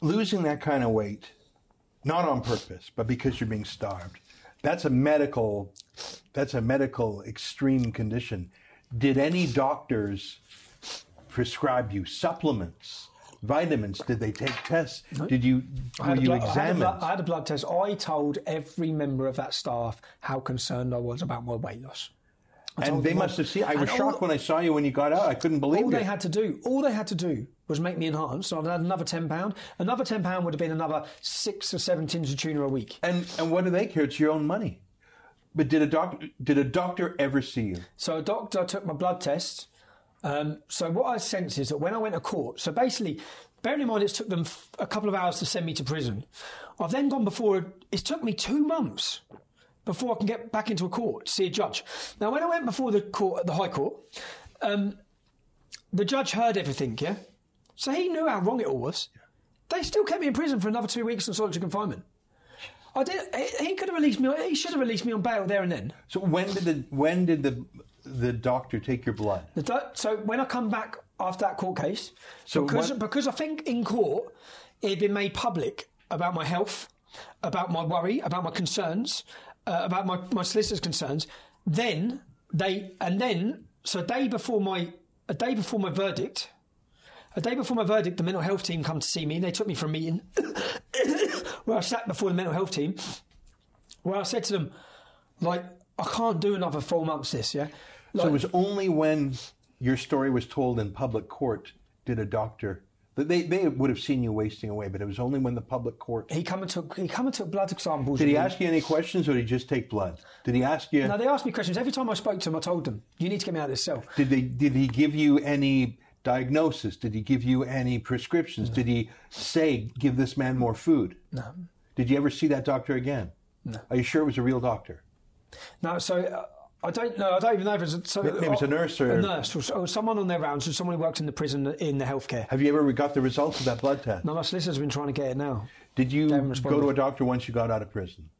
Losing that kind of weight, not on purpose, but because you're being starved. That's a medical that's a medical extreme condition. Did any doctors prescribe you supplements, vitamins? Did they take tests? Did you I were you blood, I, had examined? blood, I had a blood test. I told every member of that staff how concerned I was about my weight loss. And they them all. must have seen. I was And all- shocked when I saw you when you got out. I couldn't believe all it. they had to do, all they had to do was make me enhanced. So I'd had another ten pound. Another ten pound would have been another six or seven tins of tuna a week. and and what do they care? It's your own money. But did a doc did a doctor ever see you? So a doctor took my blood test. Um, so what I sense is that when I went to court, so basically, bearing in mind it took them a couple of hours to send me to prison. I've then gone before. It took me two months before I can get back into a court to see a judge. Now, when I went before the court, the High Court, um, the judge heard everything. Yeah, so he knew how wrong it all was. They still kept me in prison for another two weeks in solitary confinement. I did. He could have released me. He should have released me on bail there and then. So when did the when did the the doctor take your blood? The do- So when I come back after that court case, So because what- because I think in court it had been made public about my health, about my worry, about my concerns, uh, about my my solicitor's concerns. Then they and then so a day before my a day before my verdict, a day before my verdict, the mental health team come to see me. and They took me for a meeting where I sat before the mental health team, where I said to them, like, I can't do another four months. This, yeah. So it was only when your story was told in public court did a doctor they, they would have seen you wasting away, but it was only when the public court He come and took he come and took blood samples. did he ask you any questions or did he just take blood? Did he ask you No, they asked me questions every time I spoke to him. I told them, "You need to get me out of this cell." did they did he give you any diagnosis? Did he give you any prescriptions? Did he say give this man more food? No, Did you ever see that doctor again? No. Are you sure it was a real doctor? no. So uh, I don't know. I don't even know if it's a, so, Maybe it's a nurse or- a nurse or, or someone on their rounds, or someone who works in the prison in the healthcare. Have you ever got the results of that blood test? No, my solicitor's been trying to get it now. Did you go to a doctor once you got out of prison?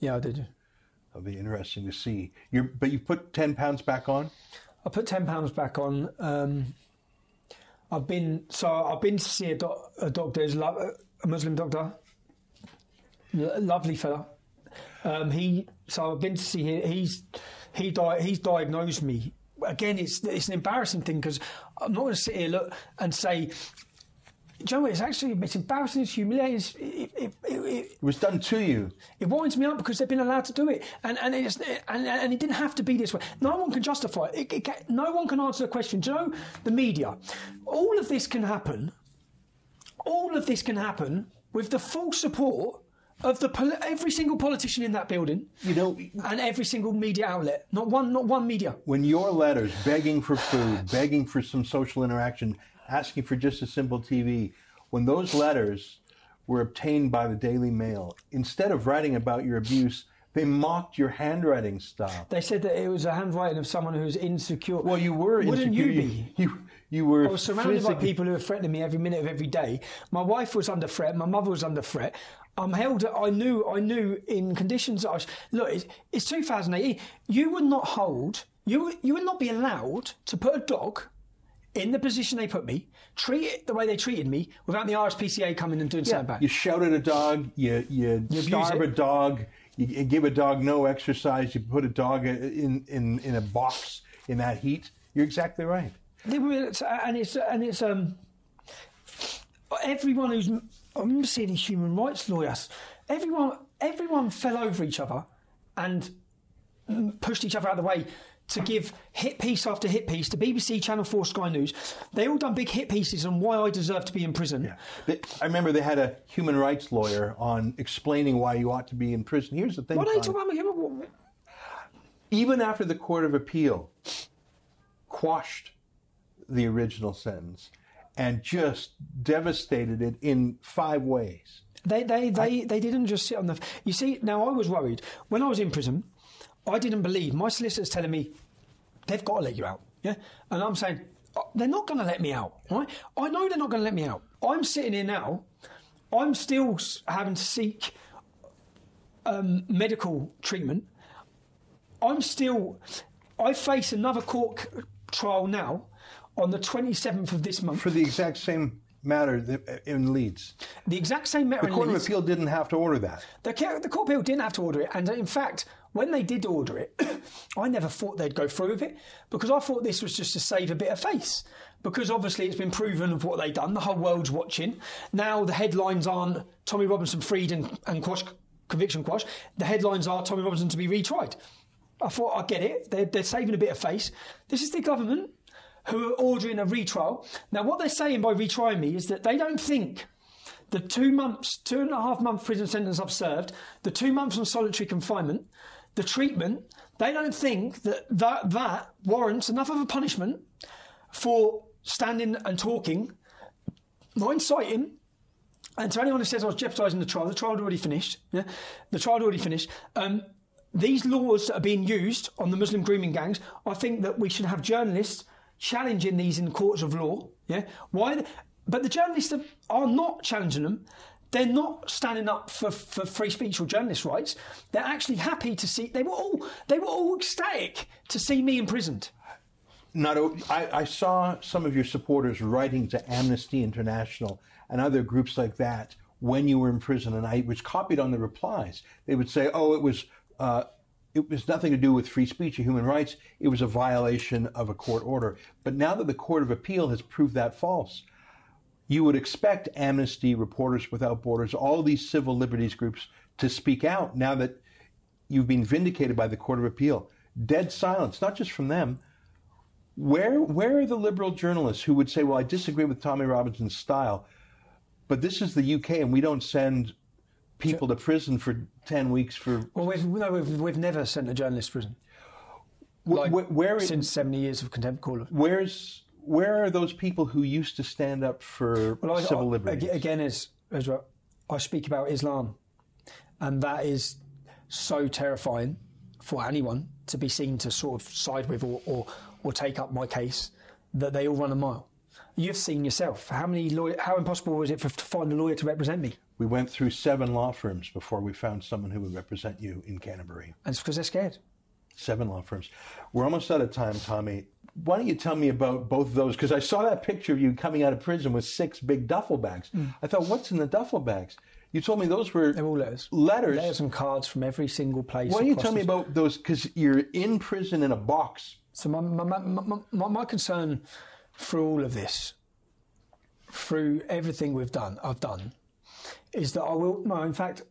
Yeah, I did. It'll be interesting to see. You're, but you put ten pounds back on. I put ten pounds back on. Um, I've been so I've been to see a, doc, a doctor, who's lo- a Muslim doctor, L- lovely fella. Um, he so I've been to see him. He's he di- he's diagnosed me. Again, it's it's an embarrassing thing because I'm not going to sit here look and say. Do you know? It's actually it's embarrassing. It's humiliating. It's, it, it, it, it, It was done to you. it winds me up because they've been allowed to do it, and and it's, and, and it didn't have to be this way. No one can justify it. No one can answer the question. Do you know the media? All of this can happen. All of this can happen with the full support of the poli- every single politician in that building You know, and every single media outlet. Not one, not one media. when your letters begging for food, begging for some social interaction, asking for just a simple TV, when those letters were obtained by the Daily Mail, instead of writing about your abuse, they mocked your handwriting style. They said that it was a handwriting of someone who's insecure. Well, you were Wouldn't insecure. you be? You, you were. I was surrounded by people who were threatening me every minute of every day. My wife was under threat. My mother was under threat. I'm held. I knew. I knew in conditions that I was. Look, it's, it's 2018. You would not hold. You would- you would not be allowed to put a dog in the position they put me, treat it the way they treated me, without the RSPCA coming and doing something back. You shout at a dog. You you, abuse starve a dog. You, you give a dog no exercise. You put a dog in in in a box in that heat. You're exactly right. And it's and it's um everyone who's I remember seeing these human rights lawyers. Everyone everyone fell over each other and pushed each other out of the way to give hit piece after hit piece to BBC, Channel Four, Sky News. They all done big hit pieces on why I deserve to be in prison. They- I remember they had a human rights lawyer on explaining why you ought to be in prison. Here's the thing. You about me? What- what- even after the Court of Appeal quashed the original sentence and just devastated it in five ways. They they they, they didn't just sit on the. You see, now I was worried when I was in prison. I didn't believe my solicitors telling me they've got to let you out. Yeah, and I'm saying "Oh, they're not going to let me out. Right? I know they're not going to let me out. I'm sitting here now. I'm still having to seek um, medical treatment. I'm still. I face another court c- trial now on the 27th of this month. For the exact same matter uh, in Leeds? The exact same matter The in Court of Appeal didn't have to order that. The, the court of appeal didn't have to order it, and uh, in fact, when they did order it, I never thought they'd go through with it because I thought this was just to save a bit of face. Because obviously it's been proven of what they've done. The whole world's watching. Now the headlines aren't Tommy Robinson freed and, and quash, conviction quash. The headlines are Tommy Robinson to be retried. I thought I get it. They're, they're saving a bit of face. This is the government who are ordering a retrial. Now what they're saying by retrying me is that they don't think the two months, two and a half month prison sentence I've served, the two months on solitary confinement, the treatment, they don't think that that, that warrants enough of a punishment for standing and talking, not inciting. And to anyone who says I was jeopardising the trial, the trial already finished. Yeah? The trial already finished. Um, these laws that are being used on the Muslim grooming gangs, I think that we should have journalists challenging these in courts of law. Yeah, why? But the journalists are, are not challenging them. They're not standing up for, for free speech or journalist rights. They're actually happy to see. They were all they were all ecstatic to see me imprisoned. Not, a- I, I saw some of your supporters writing to Amnesty International and other groups like that when you were in prison, and I was copied on the replies. They would say, "Oh, it was." Uh, it was nothing to do with free speech or human rights. It was a violation of a court order. But now that the Court of Appeal has proved that false, you would expect Amnesty, Reporters Without Borders, all these civil liberties groups to speak out now that you've been vindicated by the Court of Appeal. Dead silence, not just from them. Where where are the liberal journalists who would say, "Well, I disagree with Tommy Robinson's style, but this is the UK, and we don't send people to prison for ten weeks for Well, we've, no, we've, we've never sent a journalist to prison like, wh- where since 70 years of contempt call. where's where are those people who used to stand up for Well, civil I- liberties? ag- Again, as, as well, I speak about Islam, and that is so terrifying for anyone to be seen to sort of side with or, or, or take up my case that they all run a mile. You've seen yourself. How many lawyer, How impossible was it for, to find a lawyer to represent me? We went through seven law firms before we found someone who would represent you in Canterbury. And it's because they're scared. Seven law firms. We're almost out of time, Tommy. Why don't you tell me about both of those? Because I saw that picture of you coming out of prison with six big duffel bags. Mm. I thought, what's in the duffel bags? You told me those were. They're all letters. letters. Letters and cards from every single place. Why don't you tell me about those? Because you're in prison in a box. So my, my, my, my, my, my concern through all of this, through everything we've done, I've done, is that I will. No, in fact,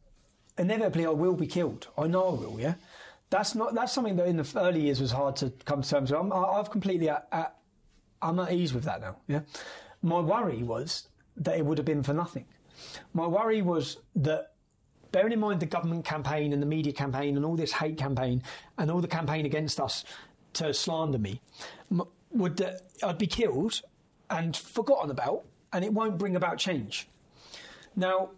inevitably I will be killed. I know I will. Yeah, that's not. That's something that in the early years was hard to come to terms with. I'm, I've completely. At, at, I'm at ease with that now. Yeah, my worry was that it would have been for nothing. My worry was that bearing in mind the government campaign and the media campaign and all this hate campaign and all the campaign against us to slander me, would that I'd be killed and forgotten about, and it won't bring about change. Now,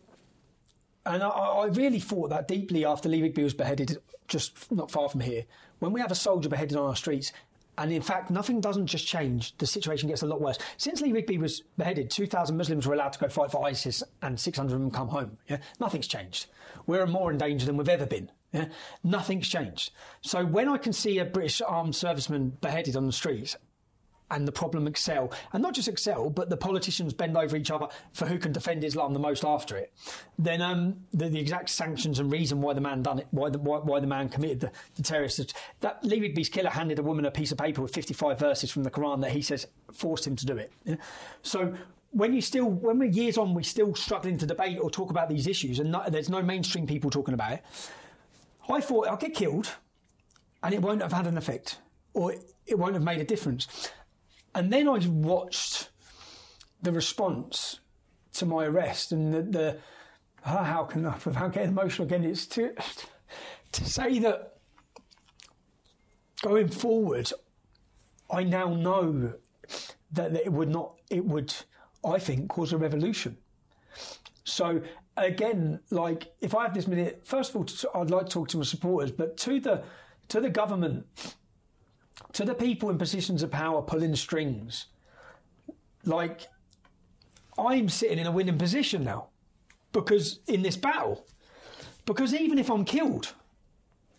and I, I really thought that deeply after Lee Rigby was beheaded, just not far from here. When we have a soldier beheaded on our streets, and in fact, nothing doesn't just change, the situation gets a lot worse. Since Lee Rigby was beheaded, 2,000 Muslims were allowed to go fight for ISIS and 600 of them come home. Yeah? Nothing's changed. We're more in danger than we've ever been. Yeah? Nothing's changed. So when I can see a British armed serviceman beheaded on the streets, and the problem excel, and not just excel, but the politicians bend over each other for who can defend Islam the most after it. Then um, the, the exact sanctions and reason why the man done it, why the why, why the man committed the, the terrorist. That Lee Rigby's killer handed a woman a piece of paper with 55 verses from the Quran that he says forced him to do it. So when you still, when we're years on, we're still struggling to debate or talk about these issues, and there's no mainstream people talking about it. I thought I'll get killed, and it won't have had an effect, or it won't have made a difference. And then I watched the response to my arrest and the, the ah, how can I, without getting emotional again, it's to, to say that going forward, I now know that, that it would not, it would, I think, cause a revolution. So again, like if I have this minute, first of all, I'd like to talk to my supporters, but to the to the government, to the people in positions of power pulling strings, like I'm sitting in a winning position now because in this battle, because even if I'm killed,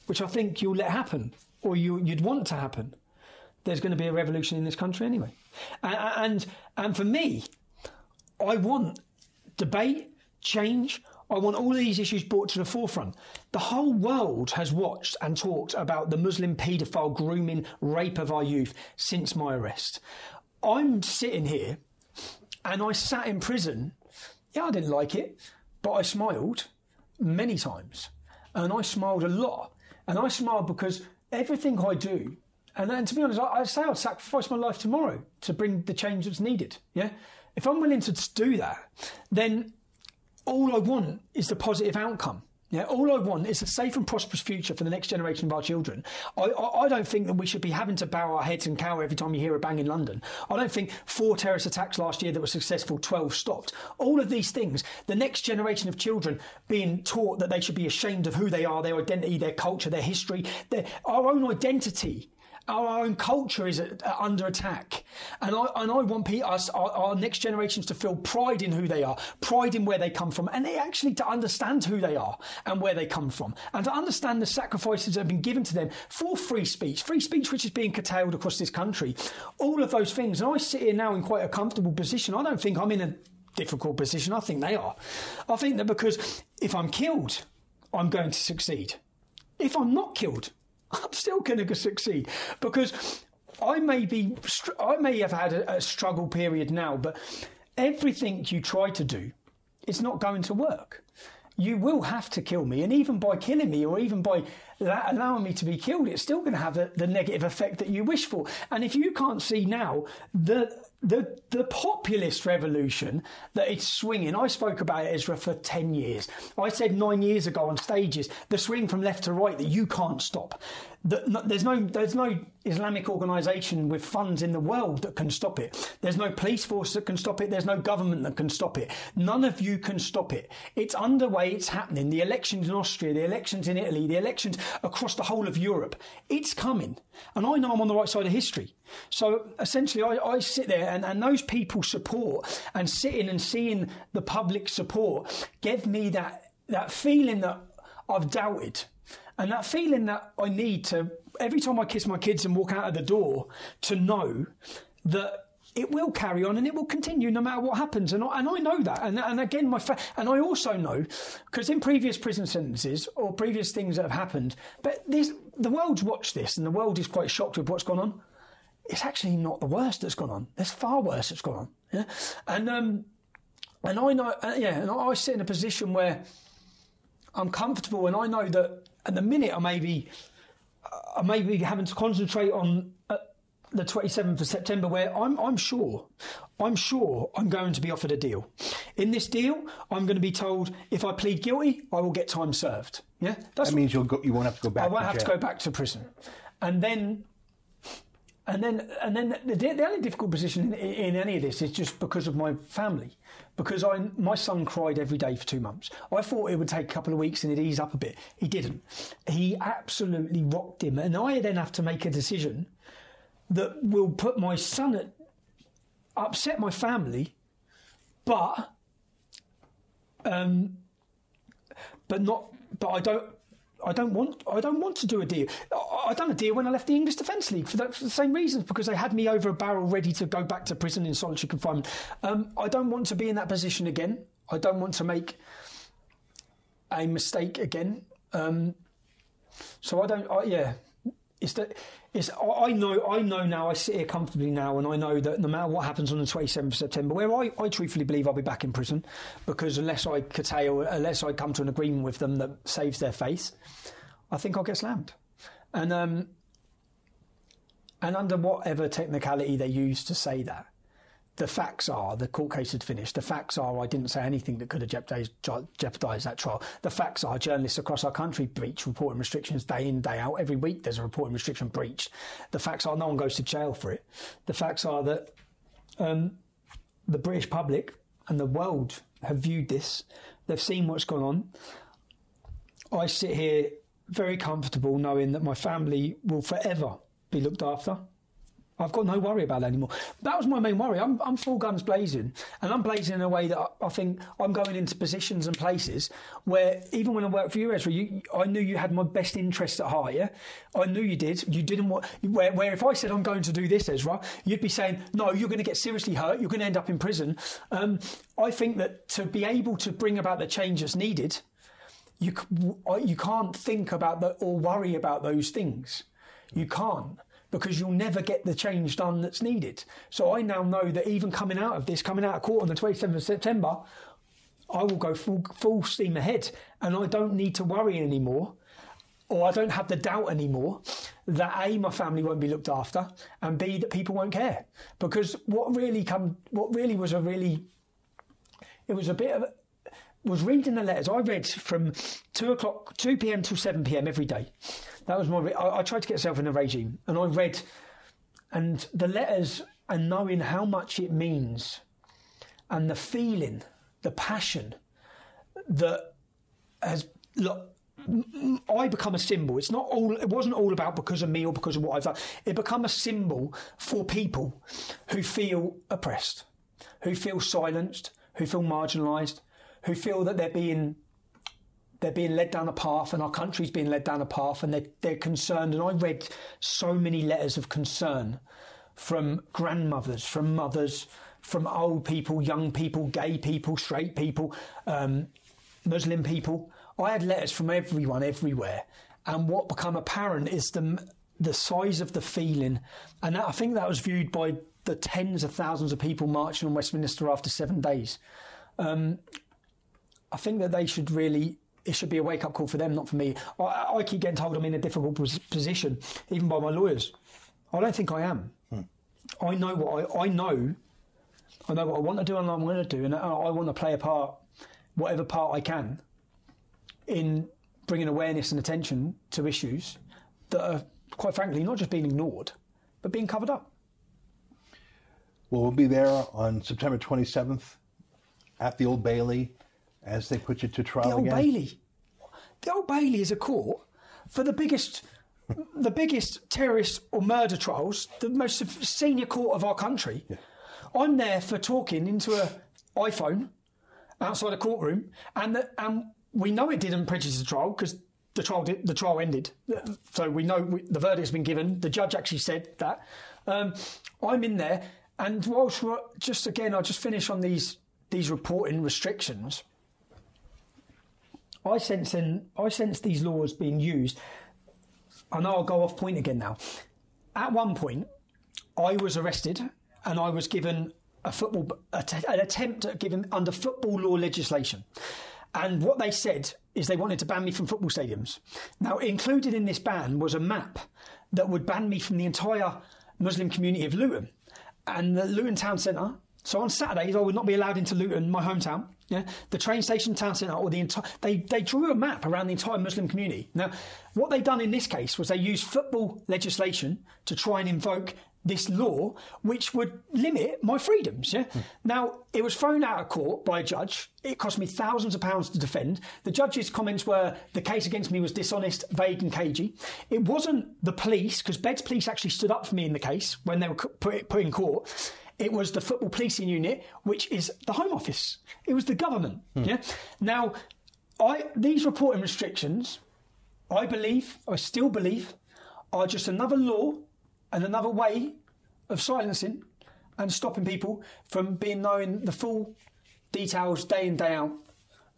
which I think you'll let happen or you, you'd want to happen, there's going to be a revolution in this country anyway. And, and, and for me, I want debate, change. I want all these issues brought to the forefront. The whole world has watched and talked about the Muslim paedophile grooming, rape of our youth since my arrest. I'm sitting here and I sat in prison. Yeah, I didn't like it, but I smiled many times. And I smiled a lot. And I smiled because everything I do, and, and to be honest, I, I say I'd sacrifice my life tomorrow to bring the change that's needed. Yeah? If I'm willing to do that, then all I want is the positive outcome. Yeah, all I want is a safe and prosperous future for the next generation of our children. I, I, I, don't think that we should be having to bow our heads and cower every time you hear a bang in London. I don't think four terrorist attacks last year that were successful, 12 stopped. All of these things, the next generation of children being taught that they should be ashamed of who they are, their identity, their culture, their history, their, our own identity our own culture is under attack. And I, and I want us, our, our, next generations to feel pride in who they are, pride in where they come from, and they actually to understand who they are and where they come from, and to understand the sacrifices that have been given to them for free speech, free speech which is being curtailed across this country. All of those things. And I sit here now in quite a comfortable position. I don't think I'm in a difficult position. I think they are. I think that because if I'm killed, I'm going to succeed. If I'm not killed, I'm still going to succeed because I may be, I may have had a, a struggle period now, but everything you try to do, it's not going to work. You will have to kill me, and even by killing me, or even by allowing me to be killed, it's still going to have a, the negative effect that you wish for. And if you can't see now the the the populist revolution that it's swinging. I spoke about it, Ezra, for ten years. I said nine years ago on stages the swing from left to right that you can't stop. That there's no there's no Islamic organisation with funds in the world that can stop it. There's no police force that can stop it. There's no government that can stop it. None of you can stop it. It's underway. It's happening. The elections in Austria, the elections in Italy, the elections across the whole of Europe. It's coming, and I know I'm on the right side of history. So essentially, I, I sit there and, and those people support and sitting and seeing the public support give me that, that feeling that I've doubted and that feeling that I need to, every time I kiss my kids and walk out of the door, to know that it will carry on and it will continue no matter what happens. And I, and I know that. And, and again, my fa- and I also know because in previous prison sentences or previous things that have happened, but the world's watched this and the world is quite shocked with what's gone on it's actually not the worst that's gone on. There's far worse that's gone on. Yeah? And um, and I know, uh, yeah, and I sit in a position where I'm comfortable, and I know that at the minute I may be, I may be having to concentrate on uh, the 27th of September, where I'm, I'm sure, I'm sure I'm going to be offered a deal. In this deal, I'm going to be told if I plead guilty, I will get time served. Yeah, That's that means you'll go, you won't have to go back. I won't have jail. to go back to prison, and then and then, and then the, the only difficult position in, in, any of this is just because of my family, because I, my son cried every day for two months. I thought it would take a couple of weeks and it'd ease up a bit. He didn't. He absolutely rocked him, and I then have to make a decision that will put my son at, upset my family, but, um, but not. But I don't. I don't want. I don't want to do a deal. I done a deal when I left the English Defence League for, that, for, the same reasons because they had me over a barrel, ready to go back to prison in solitary confinement. Um, I don't want to be in that position again. I don't want to make a mistake again. Um, so I don't. I, yeah, it's that. It's. I know. I know now. I sit here comfortably now, and I know that no matter what happens on the twenty seventh of September, where I, I truthfully believe I'll be back in prison, because unless I curtail, unless I come to an agreement with them that saves their face, I think I'll get slammed and um, and under whatever technicality they use to say that, the facts are the court case had finished. The facts are I didn't say anything that could have jeopardised, jeopardised that trial. The facts are journalists across our country breach reporting restrictions day in day out. Every week there's a reporting restriction breached. The facts are no one goes to jail for it. The facts are that um, the British public and the world have viewed this. They've seen what's gone on. I sit here very comfortable knowing that my family will forever be looked after. I've got no worry about that anymore. That was my main worry. I'm, I'm full guns blazing, and I'm blazing in a way that I, I think I'm going into positions and places where even when I worked for you, Ezra, you, I knew you had my best interests at heart. Yeah, I knew you did. You didn't want where, where if I said I'm going to do this, Ezra, you'd be saying no. You're going to get seriously hurt. You're going to end up in prison. Um, I think that to be able to bring about the change that's needed, you you can't think about that or worry about those things. You can't because you'll never get the change done that's needed. So I now know that even coming out of this, coming out of court on the 27th of September, I will go full, full steam ahead and I don't need to worry anymore or I don't have the doubt anymore that A, my family won't be looked after and B, that people won't care. Because what really come, what really was a really, it was a bit of, was reading the letters. I read from two o'clock, two p.m. till seven p.m. every day. That was my. I, I tried to get myself in a regime, and I read, and the letters, and knowing how much it means, and the feeling, the passion, that has look. I become a symbol. It's not all. It wasn't all about because of me or because of what I've done. It become a symbol for people who feel oppressed, who feel silenced, who feel marginalised, who feel that they're being they're being led down a path and our country's being led down a path and they're, they're concerned. And I read so many letters of concern from grandmothers, from mothers, from old people, young people, gay people, straight people, um, Muslim people. I had letters from everyone, everywhere. And what became apparent is the, the size of the feeling. And I think that was viewed by the tens of thousands of people marching on Westminster after seven days. Um, I think that they should really it should be a wake up call for them, not for me. I, I keep getting told I'm in a difficult position, even by my lawyers. I don't think I am. Hmm. I know what I, I know. I know what I want to do and I'm going to do, and I, I want to play a part, whatever part I can, in bringing awareness and attention to issues that are, quite frankly, not just being ignored, but being covered up. Well, we'll be there on September 27th at the Old Bailey as they put you to trial The Old again. Bailey. The Old Bailey is a court for the biggest, the biggest terrorist or murder trials, the most senior court of our country. I'm there for talking into a iPhone outside a courtroom, and the, and we know it didn't prejudice the trial because the trial did, the trial ended. So we know we, the verdict's been given. The judge actually said that. Um, I'm in there, and whilst we're, just again, I'll just finish on these these reporting restrictions. I sense in, I sense these laws being used. I know I'll go off point again now. At one point, I was arrested and I was given a football an attempt at giving under football law legislation. And what they said is they wanted to ban me from football stadiums. Now, included in this ban was a map that would ban me from the entire Muslim community of Luton and the Luton Town Centre. So on Saturdays, I would not be allowed into Luton, my hometown. Yeah, the train station, town centre, or the entire. They they drew a map around the entire Muslim community. Now, what they done in this case was they used football legislation to try and invoke this law, which would limit my freedoms. Yeah. Hmm. Now, it was thrown out of court by a judge. It cost me thousands of pounds to defend. The judge's comments were the case against me was dishonest, vague, and cagey. It wasn't the police because Beds Police actually stood up for me in the case when they were put, put in court. It was the football policing unit, which is the Home Office. It was the government. Hmm. Yeah. Now, I these reporting restrictions, I believe, I still believe, are just another law and another way of silencing and stopping people from being knowing the full details day in day out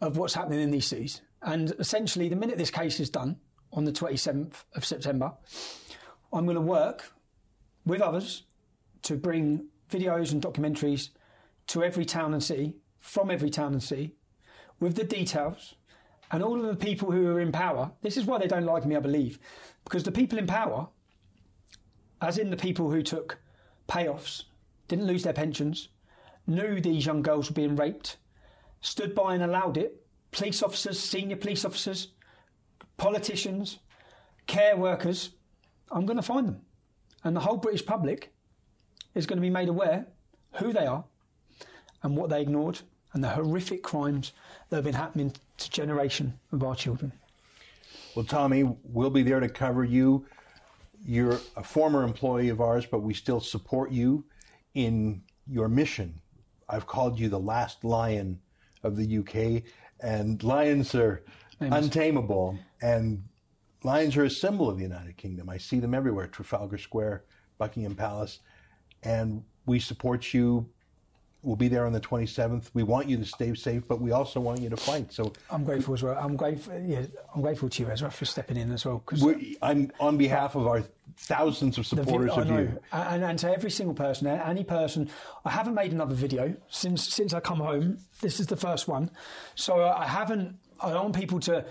of what's happening in these cities. And essentially, the minute this case is done on the 27th of September, I'm going to work with others to bring videos and documentaries to every town and city, from every town and city, with the details and all of the people who are in power. This is why they don't like me, I believe, because the people in power, as in the people who took payoffs, didn't lose their pensions, knew these young girls were being raped, stood by and allowed it. Police officers, senior police officers, politicians, care workers. I'm going to find them. And the whole British public is going to be made aware who they are and what they ignored and the horrific crimes that have been happening to generation of our children. Well, Tommy, we'll be there to cover you you're a former employee of ours, but we still support you in your mission. I've called you the last lion of the UK, and lions are untamable, and lions are a symbol of the United Kingdom. I see them everywhere Trafalgar Square, Buckingham Palace, and we support you. We'll be there on the 27th. We want you to stay safe, but we also want you to fight. So I'm grateful as well. I'm grateful. Yeah, I'm grateful to you, as well for stepping in as well. Because I'm on behalf of our thousands of supporters of you. And, and to every single person, any person, I haven't made another video since since I come home. This is the first one, so I haven't. I want people to,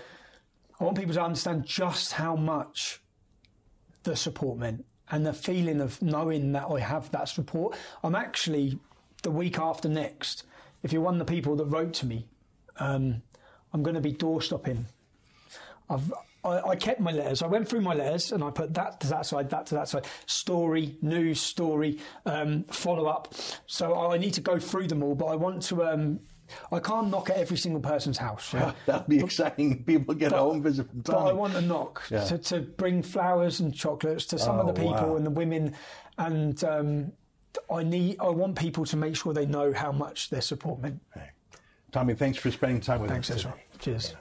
I want people to understand just how much the support meant and the feeling of knowing that I have that support. I'm actually the week after next. If you're one of the people that wrote to me, um, I'm going to be door stopping I've I, I kept my letters. I went through my letters and I put that to that side, that to that side. Story, news, story, um, follow up. So I need to go through them all, but I want to. Um, I can't knock at every single person's house. yeah. That'll be exciting. People get home, visit from But I want a knock Yeah. to, to bring flowers and chocolates to some of the Oh, people wow. and the women, and um, I need. I want people to make sure they know how much their support meant. Okay. Tommy, thanks for spending time with Thanks, us. Ezra. today. Cheers.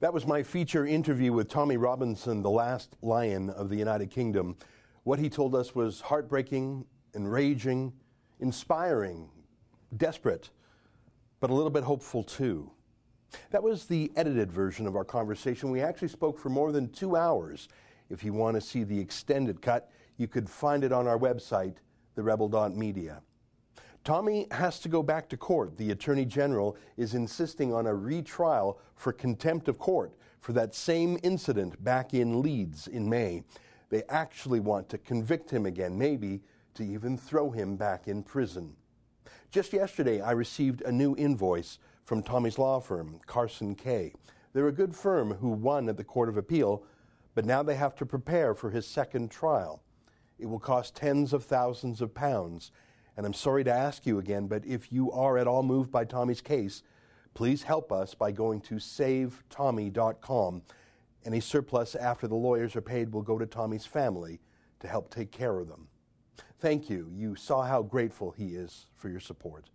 That was my feature interview with Tommy Robinson, the last lion of the United Kingdom. What he told us was heartbreaking, enraging, inspiring, desperate, but a little bit hopeful too. That was the edited version of our conversation. We actually spoke for more than two hours. If you want to see the extended cut, you could find it on our website, therebel.media. Tommy has to go back to court. The Attorney General is insisting on a retrial for contempt of court for that same incident back in Leeds in May. They actually want to convict him again, maybe to even throw him back in prison. Just yesterday, I received a new invoice from Tommy's law firm, Carson Kaye. They're a good firm who won at the Court of Appeal, but now they have to prepare for his second trial. It will cost tens of thousands of pounds. And I'm sorry to ask you again, but if you are at all moved by Tommy's case, please help us by going to savetommy.com. Any surplus after the lawyers are paid will go to Tommy's family to help take care of them. Thank you. You saw how grateful he is for your support.